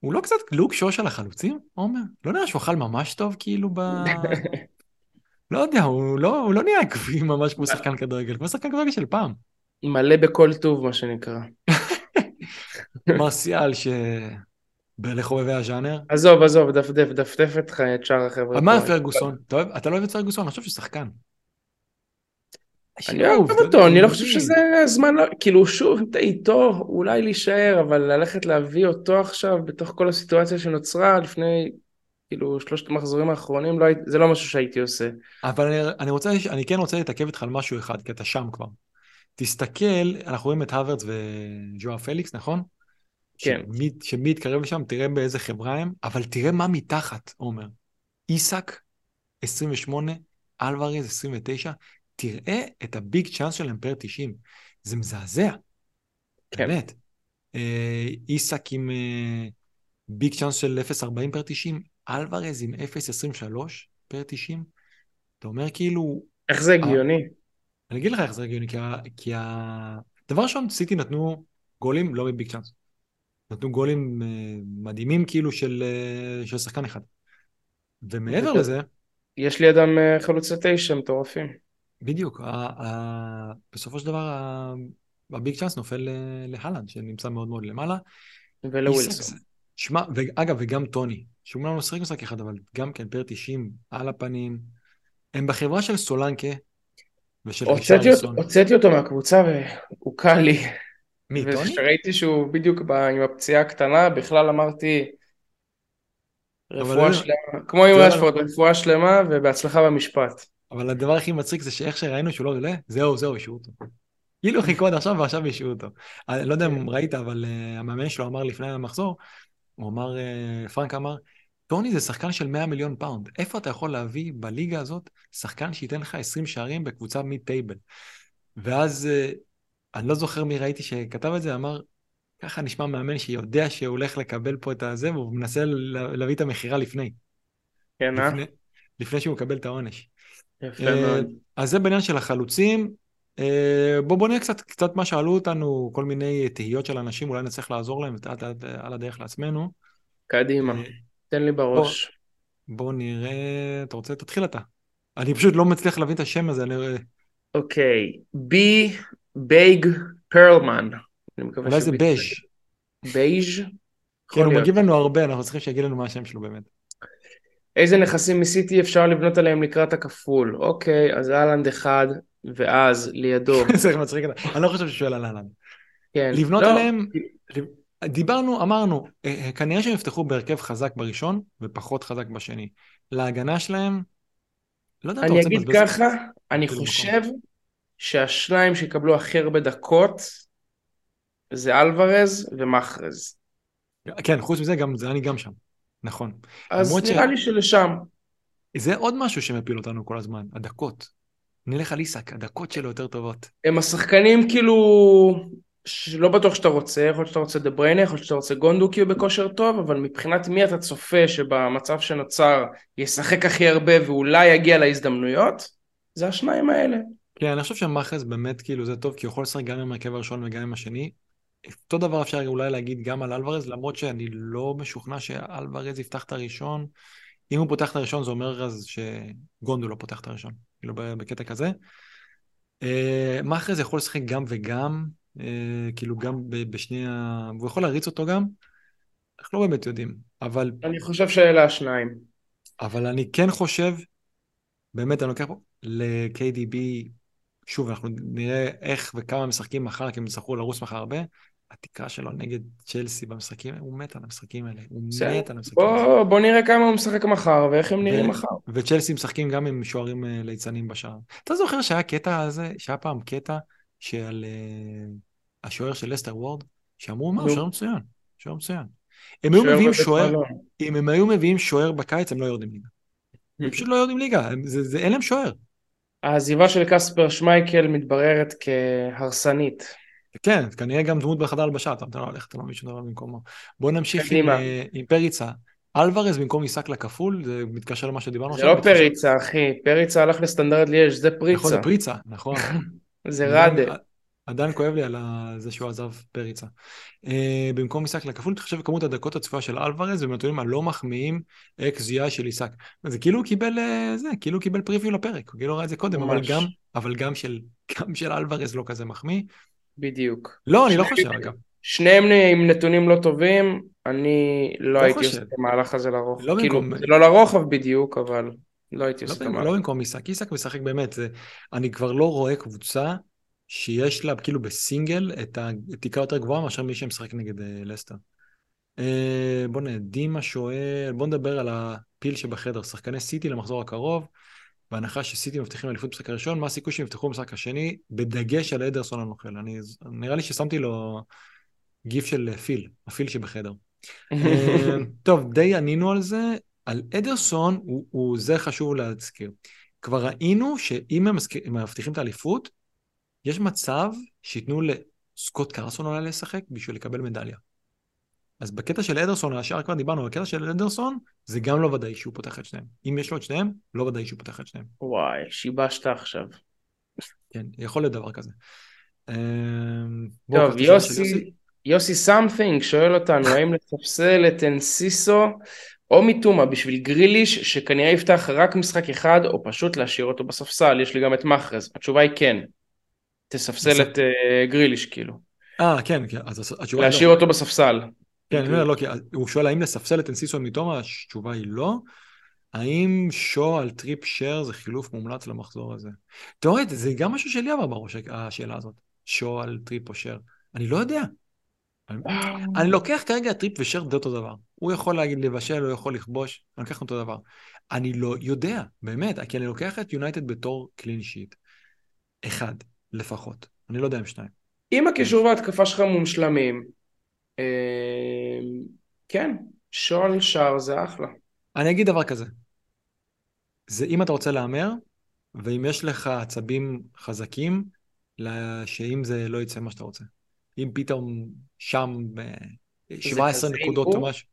הוא לא קצת לוק שוש על החלוצים, עומר? לא נראה שהוא אכל ממש טוב, כאילו, ב... לא יודע, הוא לא, הוא לא נהיה עקבי ממש כמו שחקן כדורגל, כמו שחקן כדורגל של פעם. מלא בכל טוב, מה שנקרא. מרסיאל, ש... לחובבי הז'אנר. עזוב, עזוב, דפדף, דפדף את שאר החבר'ה. מה פרגוסון? אתה לא אוהב את פרגוסון? אני חושב שהוא שחקן. אני אוהב אותו, אני לא חושב שזה הזמן, כאילו שוב, אתה איתו, אולי להישאר, אבל ללכת להביא אותו עכשיו בתוך כל הסיטואציה שנוצרה לפני, כאילו, שלושת המחזורים האחרונים, לא, זה לא משהו שהייתי עושה. אבל אני, אני, רוצה, אני כן רוצה להתעכב איתך על משהו אחד, כי אתה שם כבר. תסתכל, אנחנו רואים את האוורץ וז'ואאו פליקס, נכון? כן. שמי, שמי יתקרב לשם, תראה באיזה חברה הם, אבל תראה מה מתחת, עומר. איסק, 28, אלוורז, 29, תראה את ה big chance שלהם per 90. זה מזעזע. כן. באמת. אה, איסק עם אה, big chance של 0.40 per 90, אלוורז עם 0.23 per 90. אתה אומר כאילו... איך זה הגיוני? אני אגיד לך איך זה הגיוני, כי, ה... כי ה... דבר ראשון, סיטי נתנו גולים לא בביג צ'אנס. נתנו גולים uh, מדהימים כאילו של, uh, של שחקן אחד. ומעבר לזה... יש לידם uh, חלוצי תשע מטורפים. בדיוק. ה... ה... בסופו של דבר הביג צ'אנס נופל להלנד, שנמצא מאוד מאוד למעלה. ולווילסון. שמע, ואגב, וגם טוני, שאומנם לא שיחק משחק אחד, אבל גם כן פר 90 על הפנים. הם בחברה של סולנקה ושל רישרלסון. הוצאתי אותו מהקבוצה והוא קל לי. מי, טוני? וכשראיתי שהוא בדיוק בא, עם הפציעה הקטנה, בכלל אמרתי, רפואה שלמה, כמו עם רשפורד, רפואה שלמה ובהצלחה במשפט. אבל הדבר הכי מצחיק זה שאיך שראינו שהוא לא עולה, זהו, זהו, השעו אותו. כאילו חיכו עד עכשיו ועכשיו השעו אותו. אני לא יודע אם ראית, אבל uh, המאמן שלו אמר לפני המחזור, הוא אמר, uh, פרנק אמר, טוני זה שחקן של 100 מיליון פאונד. איפה אתה יכול להביא בליגה הזאת שחקן שייתן לך 20 שערים בקבוצה mid table? ואז אני לא זוכר מי ראיתי שכתב את זה, אמר, ככה נשמע מאמן שיודע שהוא הולך לקבל פה את הזה, והוא מנסה להביא את המכירה לפני. כן, אה? לפני, לפני שהוא מקבל את העונש. יפה מאוד. אז זה בעניין של החלוצים. בואו בוא נראה קצת, קצת מה שאלו אותנו, כל מיני תהיות של אנשים, אולי נצטרך לעזור להם על הדרך לעצמנו. קדימה, תן לי בראש. בוא, בוא נראה, אתה רוצה? תתחיל אתה. אני פשוט לא מצליח להבין את השם הזה, אני... אוקיי, בי בייג פרלמן. אולי זה בייז'. בייז'? כן, הוא מגיב לנו הרבה, אנחנו צריכים שיגיד לנו מה השם שלו באמת. איזה נכסים מסיטי אפשר לבנות עליהם לקראת הכפול? אוקיי, אז האלנד אחד, ואז לידו. זה מצחיק, אני לא חושב שהוא שואל על אהלנד. כן. לבנות לא. עליהם, דיברנו, אמרנו, אה, אה, כנראה שהם יפתחו בהרכב חזק בראשון ופחות חזק בשני. להגנה שלהם, לא יודע, אתה רוצה לבזבז... אני אגיד ככה, אני חושב שהשניים שיקבלו הכי הרבה דקות זה אלוורז ומחרז. כן, חוץ מזה, גם, זה אני גם שם. נכון. אז נראה ש... לי שלשם. זה עוד משהו שמפיל אותנו כל הזמן, הדקות. נלך על איסק, הדקות שלו יותר טובות. הם השחקנים כאילו, שלא בטוח שאתה רוצה, יכול להיות שאתה רוצה דה בריינה, יכול להיות שאתה רוצה גונדו כי הוא בכושר טוב, אבל מבחינת מי אתה צופה שבמצב שנוצר ישחק הכי הרבה ואולי יגיע להזדמנויות, זה השניים האלה. כן, אני חושב שמאחז באמת כאילו זה טוב, כי הוא יכול לשחק גם עם הרכב הראשון וגם עם השני. אותו דבר אפשר אולי להגיד גם על אלוורז, למרות שאני לא משוכנע שאלוורז יפתח את הראשון. אם הוא פותח את הראשון זה אומר אז שגונדו לא פותח את הראשון, כאילו בקטע כזה. אה, מאחרז יכול לשחק גם וגם, אה, כאילו גם בשני ה... והוא יכול להריץ אותו גם, אנחנו לא באמת יודעים, אבל... אני חושב שאלה השניים. אבל אני כן חושב, באמת אני לוקח פה, ל-KDB שוב, אנחנו נראה איך וכמה משחקים מחר, כי הם יצטרכו לרוץ מחר הרבה. התקרה שלו נגד צ'לסי במשחקים, הוא מת על המשחקים האלה, הוא מת על המשחקים האלה. בוא נראה כמה הוא משחק מחר ואיך הם נראים מחר. וצ'לסי משחקים גם עם שוערים אה, ליצנים בשער. אתה זוכר שהיה קטע הזה, שהיה פעם קטע שעל uh, השוער של לסטר וורד, שאמרו, מה, שוער מצוין, שוער מצוין. הם היו מביאים שוער, אם הם היו מביאים שוער בקיץ, הם לא יורדים ליגה. הם פשוט לא יורדים ליגה, אין להם שוער. העזיבה של קספר שמייקל מתבררת כהרסנית. כן, כנראה גם דמות בחדר הלבשה, אתה לא הולך, אתה לא מביא שום דבר במקומו. בוא נמשיך עם, אה, עם פריצה. אלוורז במקום עיסק לכפול, זה מתקשר למה שדיברנו עכשיו. זה לא פריצה, אחי, פריצה הלך לסטנדרט ליאש, זה פריצה. נכון, זה פריצה, נכון. זה ראדה. עדיין כואב לי על זה שהוא עזב פריצה. Uh, במקום עיסק לכפול, תחשב כמות הדקות הצפויה של אלוורז ובנתונים הלא מחמיאים אקס ג'י של עיסק. זה כאילו הוא קיבל uh, זה, כאילו הוא קיבל פריוויו לפרק, הוא כאילו ראה את זה קודם, אבל גם, אבל גם של, גם של אלוורז לא כזה מחמיא. בדיוק. לא, אני לא חושב אגב. שניהם עם נתונים לא טובים, אני לא, לא הייתי עושה את המהלך הזה לרוחב. לא כאילו, במקום... זה לא לרוחב בדיוק, אבל לא הייתי עושה את המהלך. לא במקום עיסק, עיסק משחק באמת, זה, אני כבר לא רואה קבוצה שיש לה כאילו בסינגל את התקרה יותר גבוהה מאשר מי שמשחק נגד uh, לסטר. Uh, בוא נראה, דימה שואל, בוא נדבר על הפיל שבחדר, שחקני סיטי למחזור הקרוב, בהנחה שסיטי מבטיחים אליפות במשחק הראשון, מה הסיכוי שהם יפתחו במשחק השני, בדגש על אדרסון הנוכל. אני, נראה לי ששמתי לו גיף של פיל, הפיל שבחדר. uh, טוב, די ענינו על זה. על אדרסון, הוא, הוא זה חשוב להזכיר. כבר ראינו שאם הם מבטיחים את האליפות, יש מצב שייתנו לסקוט קרסון אולי לשחק בשביל לקבל מדליה. אז בקטע של אדרסון, השאר כבר דיברנו, בקטע של אדרסון, זה גם לא ודאי שהוא פותח את שניהם. אם יש לו את שניהם, לא ודאי שהוא פותח את שניהם. וואי, שיבשת עכשיו. כן, יכול להיות דבר כזה. אמ, טוב, יוסי, יוסי סמפינג שואל אותנו האם לספסל את אנסיסו או מיטומה בשביל גריליש שכנראה יפתח רק משחק אחד או פשוט להשאיר אותו בספסל, יש לי גם את מחרז. התשובה היא כן. תספסל. את אה, גריליש כאילו. אה, כן, כן, אז התשובה היא להשאיר לא. אותו בספסל. כן, אני אומר לא, כי הוא שואל האם לספסל את אנסיסו מיטומה, התשובה היא לא. האם שו על טריפייר שר זה חילוף מומלץ למחזור הזה? תאורית, זה גם משהו שלי עבר בראש, השאלה הזאת. שו על טריפייר או שר. אני לא יודע. אני, אני לוקח כרגע טריפייר ושר זה אותו דבר. הוא יכול להגיד לבשל, הוא יכול לכבוש, אני לוקח אותו דבר. אני לא יודע, באמת, כי אני לוקח את יונייטד בתור clean sheet. אחד, לפחות. אני לא יודע אם שניים. אם הקישור וההתקפה שלך מושלמים, אה, כן, שועל שער זה אחלה. אני אגיד דבר כזה. זה אם אתה רוצה להמר, ואם יש לך עצבים חזקים, שאם זה לא יצא מה שאתה רוצה. אם פתאום שם ב- 17 כזה נקודות או? משהו.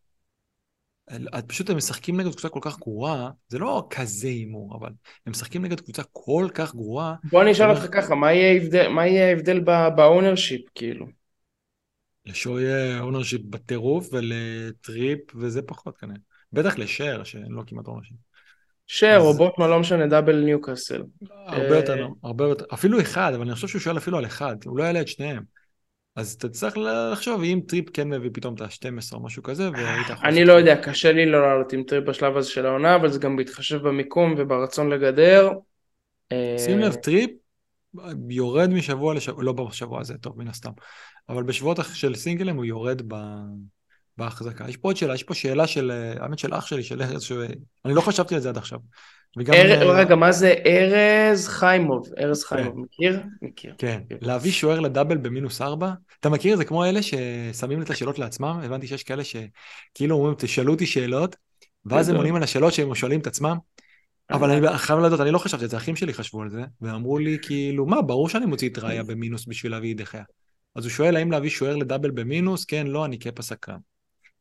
את פשוט הם משחקים נגד קבוצה כל כך גרועה, זה לא כזה הימור, אבל הם משחקים נגד קבוצה כל כך גרועה, בוא אני אשאל אותך ככה, מה יהיה ההבדל- ב ownership כאילו? לשו יהיה ownership בטירוף ולטריפייר זה פחות כנראה. בטח לשר שאין לו כמעט ownership. שר או בוטמן, לא משנה, double ניוקאסל. הרבה יותר, הרבה יותר, אפילו אחד, אבל אני חושב שהוא שואל אפילו על אחד, הוא לא יעלה את שניהם. אז אתה צריך לחשוב אם טריפייר כן מביא פתאום את ה-12 או משהו כזה, והיית יכול... אני לא יודע, קשה לי לא לעלות עם טריפייר בשלב הזה של העונה, אבל זה גם בהתחשב במיקום וברצון לגדר. אה, שים לב, טריפייר יורד משבוע לשבוע, לא בשבוע הזה, טוב, מן הסתם, אבל בשבועות של סינגלים הוא יורד ב... בהחזקה. יש פה עוד שאלה, יש פה שאלה של, אה, האמת של אח שלי, של ארז, שאני לא חשבתי על זה עד עכשיו. וגם... אר- אה, רגע, מה זה ארז חיימוב? ארז חיימוב, מכיר? מכיר. כן, להביא שוער ל double במינוס ארבע, אתה מכיר? זה כמו אלה ששמים את השאלות לעצמם, הבנתי שיש כאלה שכאילו אומרים, תשאלו אותי שאלות, ואז הם. עונים על השאלות שהם שואלים את עצמם, אבל אני חייב לדעת, אני לא חשבתי על זה, אחים שלי חשבו על זה, ואמרו לי כאילו, מה, ברור שאני מוציא את ראיה במינוס בשביל להביא דחיה. אז הוא שואל האם להביא שוער לדאבל במינוס, כן, לא, אני קאפה סקרן.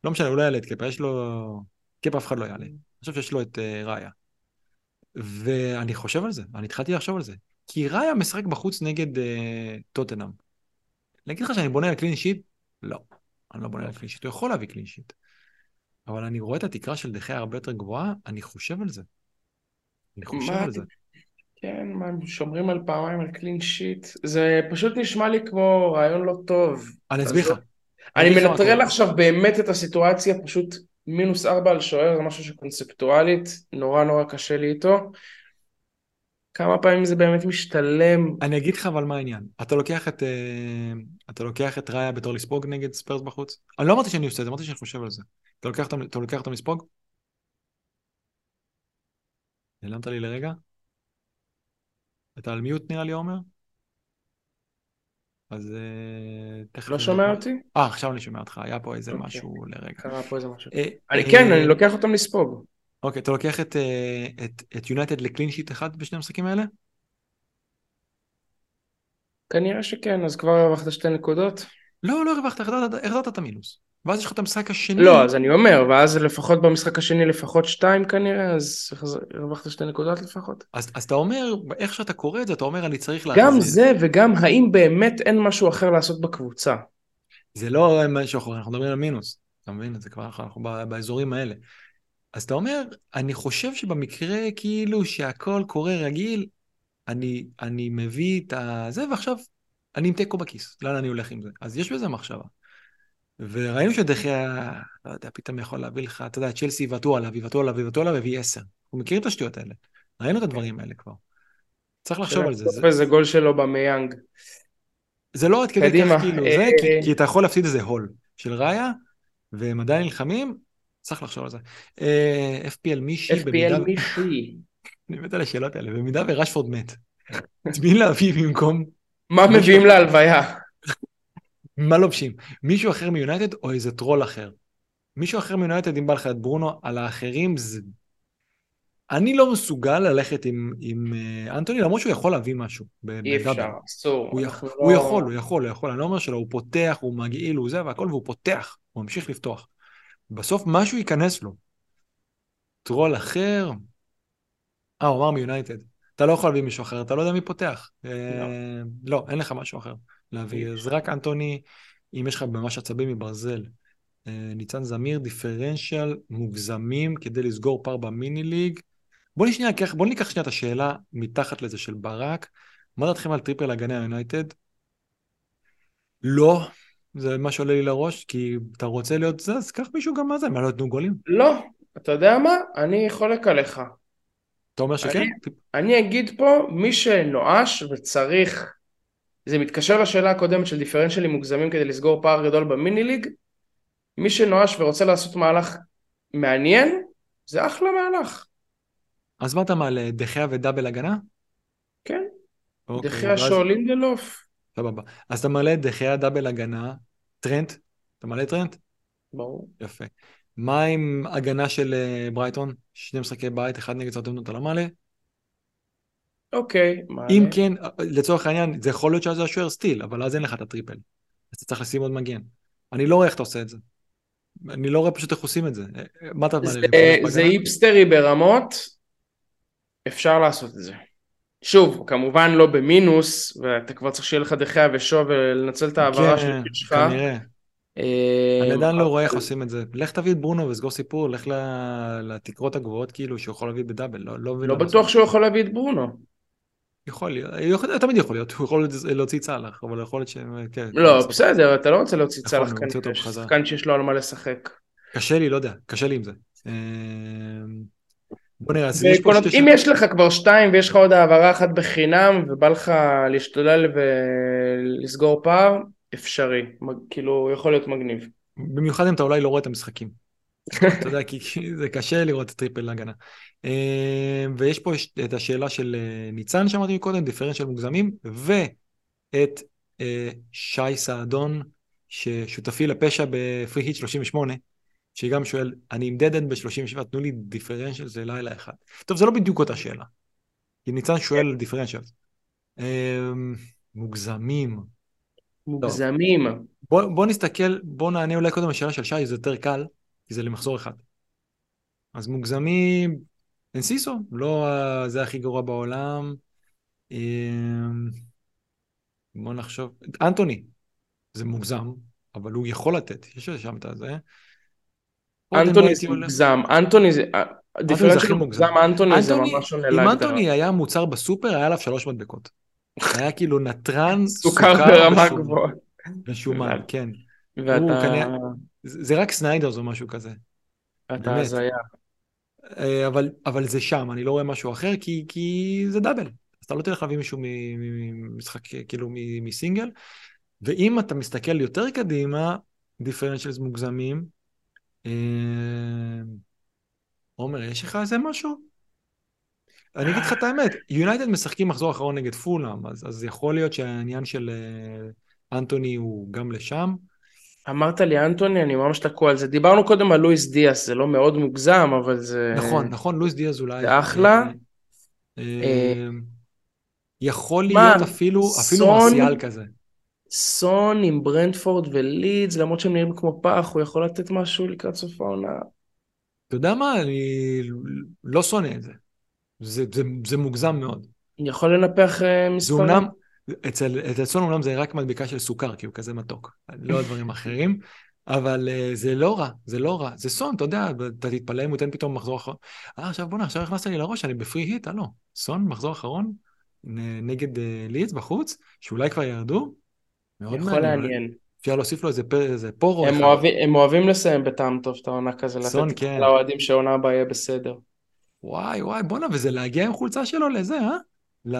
לא משנה, הוא לא יעלה את קאפה, יש לו... קאפה אף אחד לא יעלה. אני חושב שיש לו את uh, ראיה. ואני חושב על זה, אני התחלתי לחשוב על זה. כי ראיה משחק בחוץ נגד uh, טוטנאם. להגיד לך שאני בונה על קלין שיט? לא. אני לא בונה על קלין שיט, הוא יכול להביא קלין שיט. אבל אני רואה את התקרה של דחיה הרבה יותר גבוהה, אני חושב על זה. אני חושב מה? על זה. כן, מה, הם שומרים על פעמיים על קלין שיט. זה פשוט נשמע לי כמו רעיון לא טוב. אני אסביר לך. אני מנטרל. עכשיו באמת את הסיטואציה, פשוט מינוס ארבע על שוער, זה משהו שקונספטואלית, נורא נורא קשה לי איתו. כמה פעמים זה באמת משתלם? אני אגיד לך אבל מה העניין. אתה לוקח את, אה, אתה לוקח את ראיה בתור לספוג נגד ספיירס בחוץ? אני לא אמרתי שאני עושה את זה, אמרתי שאני חושב על זה. אתה לוקח אותם, אתה לוקח אותם לספוג? נעלמת לי לרגע? אתה על mute נראה לי עומר? אז אה, תכף... לא שומע אותי? אה, עכשיו אני שומע אותך, היה פה איזה אוקיי. משהו לרגע. קרה פה איזה משהו. אה, אני אה, כן, אני לוקח אותם לספוג. אוקיי, אתה לוקח את, יונייטד ל clean sheet אחד בשני המשחקים האלה? כנראה שכן, אז כבר הרווחת שתי נקודות. לא, לא הרווחת, החזרת את המינוס. ואז יש לך את המשחק השני. לא, אז אני אומר, ואז לפחות במשחק השני לפחות שתיים כנראה, אז הרווחת שתי נקודות לפחות. אז, אז אתה אומר, איך שאתה קורא את זה, אתה אומר, אני צריך להחזיר. גם זה וגם האם באמת אין משהו אחר לעשות בקבוצה. זה לא משהו אחר, אנחנו מדברים על מינוס. אתה מבין? זה כבר, אנחנו, באזורים האלה. אז אתה אומר, אני חושב שבמקרה כאילו שהכל קורה רגיל, אני, אני מביא את הזה, ועכשיו אני עם תיקו בכיס. לאן אני הולך עם זה? אז יש בזה מחשבה. וראינו שדחיה, לא יודע, פתאום יכול להביא לך, אתה יודע, צ'לסי יבעטו עליו, יבעטו עליו, יבעטו עליו, הביא עשר. אנחנו מכירים את השטויות האלה. ראינו את הדברים האלה כבר. צריך לחשוב על זה. זה, גול שלו במיאנג. זה לא עד כדי כך כאילו זה, כי, אה. כי אתה יכול להפסיד איזה הול של ראיה, והם עדיין נלחמים, צריך לחשוב על זה. אה, FPL מישהי. FPL מישהי. אני מת על השאלות האלה, במידה ורשפורד מת. את מי להביא במקום, מה מביאים להלוויה? מה לובשים? מישהו אחר מיונייטד או איזה טרול אחר? מישהו אחר מיונייטד, אם בא לך את ברונו, על האחרים זה... אני לא מסוגל ללכת עם, עם אה, אנטוני, למרות שהוא יכול להביא משהו. אי. אפשר, אסור. הוא, יכול, לא- הוא יכול, הוא יכול, הוא יכול, אני לא אומר שלא, הוא פותח, הוא מגעיל, הוא זה והכל, והוא פותח, הוא ממשיך לפתוח. בסוף משהו ייכנס לו. טרול אחר, אה, הוא אמר מיונייטד. אתה לא יכול להביא מישהו אחר, אתה לא יודע מי פותח. לא, לא אין לך משהו אחר להביא. אז רק אנטוני, אם יש לך ממש עצבים מברזל. אה, ניצן זמיר, דיפרנציאל, מוגזמים כדי לסגור פער ב mini league. בוא נשנייה, בוא ניקח שנייה את השאלה מתחת לזה של ברק. מה דעתכם על triple הגנה יונייטד? לא, זה מה שעולה לי לראש, כי אתה רוצה להיות זה, אז קח מישהו גם מה זה, מה לא יתנו גולים? לא, אתה יודע מה? אני חולק עליך. אתה אומר שכן? אני- אני אגיד פה, מי שנואש וצריך, זה מתקשר לשאלה הקודמת של דיפרנציאלים מוגזמים כדי לסגור פער גדול במיני ליג, מי שנואש ורוצה לעשות מהלך מעניין, זה אחלה מהלך. אז מה אתה מעלה, דחיה ודאבל הגנה? כן, אוקיי, דה חאה ואז- שו או לינדלוף. סבבה. אז אתה מעלה דה חאה double הגנה, טרנט? אתה מעלה טרנט? ברור. יפה. מה עם הגנה של אה, ברייטון? שני משחקי בית, אחד נגד אברטון אתה לא מעלה? אוקיי, מעלה. אם כן, לצורך העניין, זה יכול להיות שזה השוער סטיל, אבל אז אין לך את ה triple. אז אתה צריך לשים עוד מגן. אני לא רואה איך אתה עושה את זה. אני לא רואה פשוט איך עושים את זה. אה, מה אתה מעלה? זה? היפסטרי ברמות, אפשר לעשות את זה. שוב, כמובן לא במינוס, ואתה כבר צריך שיהיה לך דחיה ושוב ולנצל את ההעברה כן, שלך. כנראה. אה, אני עדיין לא רואה איך עושים את זה. לך תביא את ברונו וסגור סיפור, לך לתקרות הגבוהות כאילו שהוא יכול להביא בדאבל. לא, לא, מבין לא בטוח. שהוא יכול להביא את ברונו. יכול להיות, יכול, תמיד יכול להיות, הוא יכול להוציא צלח, אבל יכול להיות ש... כן, לא, לעשות- בסדר, אתה לא רוצה להוציא נכון, צלח כאן, שיש לו על מה לשחק. קשה לי, לא יודע, קשה לי עם זה. אה, בוא נראה, אז יש פה שתי אם. יש לך כבר שתיים ויש לך עוד העברה אחת בחינם ובא לך להשתולל ולסגור פער, אפשרי, כאילו יכול להיות מגניב. במיוחד אם אתה אולי לא רואה את המשחקים. אתה יודע, כי כי זה קשה לראות triple הגנה. אה, ויש פה את השאלה של אה, ניצן שאמרתי מקודם, דיפרנציאל מוגזמים, ואת אה, שי סעדון, ששותפי לפשע בפרי היט 38, שגם שואל, אני עם דדן ב-37, תנו לי דיפרנציאל, זה לילה אחד. טוב, זה לא בדיוק אותה שאלה. כי ניצן שואל על דיפרנציאל. אה, מוגזמים. מוגזמים. בוא, בוא נסתכל, בוא נענה אולי קודם לשאלה של שי, זה יותר קל, כי זה למחזור אחד. אז מוגזמים, אנסיסו, לא ה- זה הכי גרוע בעולם. אמ, בוא נחשוב, אנטוני, זה מוגזם, אבל הוא יכול לתת, יש שם את לא אנטוני זה מוגזם, אנטוני זה, הכי דיפרנציאל מוגזם. מוגזם, אנטוני זה ממש עונה על ההגדרה. אנטוני היה מוצר בסופר, היה עליו שלוש מדבקות. היה כאילו נתרן סוכר ברמה. גבוהה. הבנתי. כן. ואתה כנראה- זה רק סניידרס או משהו כזה. אתה. הזיה. אה, אבל, אבל זה שם, אני לא רואה משהו אחר, כי, כי זה דאבל. אז אתה לא תלך להביא מישהו ממשחק, כאילו, מסינגל. ואם אתה מסתכל יותר קדימה, דיפרנציאלס מוגזמים, אה, עומר, יש לך איזה משהו? אני אגיד לך את האמת, יונייטד משחקים מחזור אחרון נגד פולאם, אז, אז יכול להיות שהעניין של אה, אנטוני הוא גם לשם. אמרת לי אנטוני, אני ממש תקוע על זה. דיברנו קודם על לואיס דיאס, זה לא מאוד מוגזם, אבל זה... נכון, נכון, לואיס דיאז אולי. זה אחלה. אה, אה, יכול להיות אפילו, אפילו מרסיאל כזה. סון עם ברנדפורד ולידס, למרות שהם נראים כמו פח, הוא יכול לתת משהו לקראת סוף העונה. אתה יודע מה, אני לא שונא את זה. זה, זה, זה מוגזם מאוד. יכול לנפח אה, זה מספרים. אומנם, אצל, אצל סון אומנם זה רק מדבקה של סוכר, כי הוא כזה מתוק, לא דברים אחרים, אבל uh, זה לא רע, זה לא רע. זה סון, אתה יודע, אתה תתפלא אם הוא ייתן פתאום מחזור אחרון. אה, עכשיו בוא'נה, עכשיו הכנסת לי לראש, אני בפרי היט, הלו. סון, מחזור אחרון, נגד uh, לידס בחוץ, שאולי כבר ירדו. מאוד יכול מעניין. לעניין. אפשר להוסיף לו איזה, פ- איזה פורו הם. אוהבים- הם אוהבים לסיים בטעם טוב את העונה כזה, סון, לתת כן. לאוהדים שהעונה הבאה יהיה בסדר. וואי וואי, בואנה, וזה להגיע עם חולצה שלו לזה, אה? ל...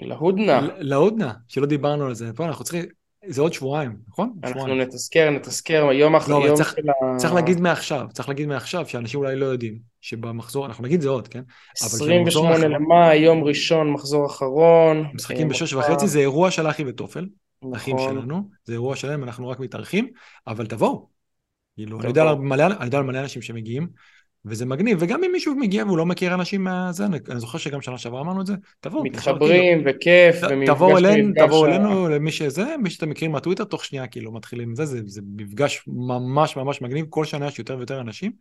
להודנה, להודנה, שלא דיברנו על זה. בוא, אנחנו צריכים, זה עוד שבועיים, נכון? אנחנו שבועיים. נתזכר, נתזכר, יום אחרי לא, יום צריך- של ה... צריך להגיד מעכשיו, צריך להגיד מעכשיו, שאנשים אולי לא יודעים, שבמחזור, אנחנו נגיד זה עוד, כן? אבל 28 כשהמחזור למאי, יום ראשון, מחזור אחרון. משחקים אה, בשש וחצי, זה אירוע של אחי וטופל, אחים נכון. שלנו, זה אירוע שלהם, אנחנו רק מתארחים, אבל תבואו. כאילו, אני יודע על מלא אנשים שמגיעים, וזה מגניב, וגם אם מישהו מגיע והוא לא מכיר אנשים מהזה, אני, אני זוכר שגם שנה שעברה אמרנו את זה, תבואו. מתחברים כאילו, וכיף, ומפגש תבואו אלינו, תבואו אלינו, למי שזה, מי שאתם מכירים מהטוויטר, תוך שנייה כאילו מתחילים זה, זה, זה מפגש ממש ממש מגניב, כל שנה יש יותר ויותר אנשים.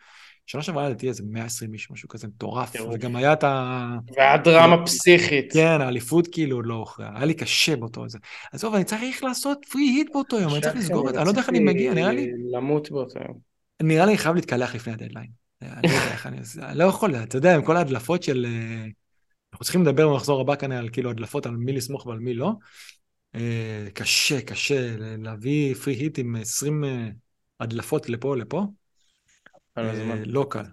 שנה שעברה לדעתי איזה 120 איש, משהו כזה מטורף, וגם היה את ה... והדרמה כאילו, פסיכית. כן, האליפות כאילו עוד לא הוכרעה, היה לי קשה באותו זה. עזוב, אני צריך לעשות פרי היט באותו יום, אני צריך לסגור את זה, אני לא יודע איך אני מגיע, נראה לי... למות באותו יום. נראה לי חייב להתקלח לפני הדדליין. אני לא יודע איך אני... אני לא יכול, אתה יודע, עם כל ההדלפות של... אה, אנחנו צריכים לדבר במחזור הבא כאן על כאילו הדלפות, על מי לסמוך ועל מי לא. אה, קשה, קשה להביא free hit עם 20 אה, הדלפות לפה לפה. לא קל.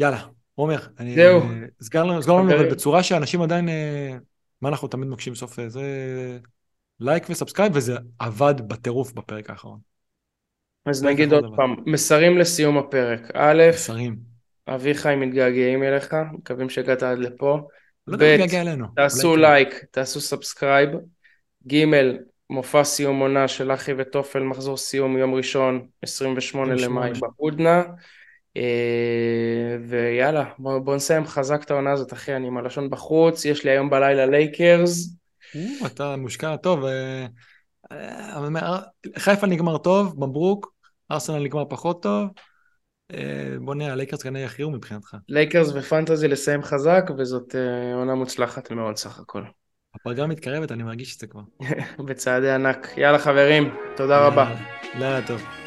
יאללה, עומר, זהו. סגר לנו בצורה שאנשים עדיין, מה אנחנו תמיד מקשיבים בסוף זה like ו subscribe, וזה עבד בטירוף בפרק האחרון. אז נגיד עוד פעם, מסרים לסיום הפרק. א', מסרים. אביחי מתגעגעים אליך, מקווים שהגעת עד לפה. לא אלינו. תעשו לייק, תעשו subscribe. ג', מופע סיום עונה של אחי ותופל, מחזור סיום יום ראשון, 28 למאי בהודנה. אה, ויאללה, בוא, בוא נסיים חזק את העונה הזאת, אחי, אני עם הלשון בחוץ, יש לי היום בלילה לייקרס. אתה מושקע טוב. אה, אה, חיפה נגמר טוב, מברוק, ארסנל נגמר פחות טוב. בוא נראה, לייקרס כנראה יכריעו מבחינתך. לייקרס ופנטזי לסיים חזק, וזאת עונה מוצלחת מאוד סך הכל. הפגרה מתקרבת, אני מרגיש את זה כבר. בצעדי ענק. יאללה חברים, תודה רבה. לילה טוב.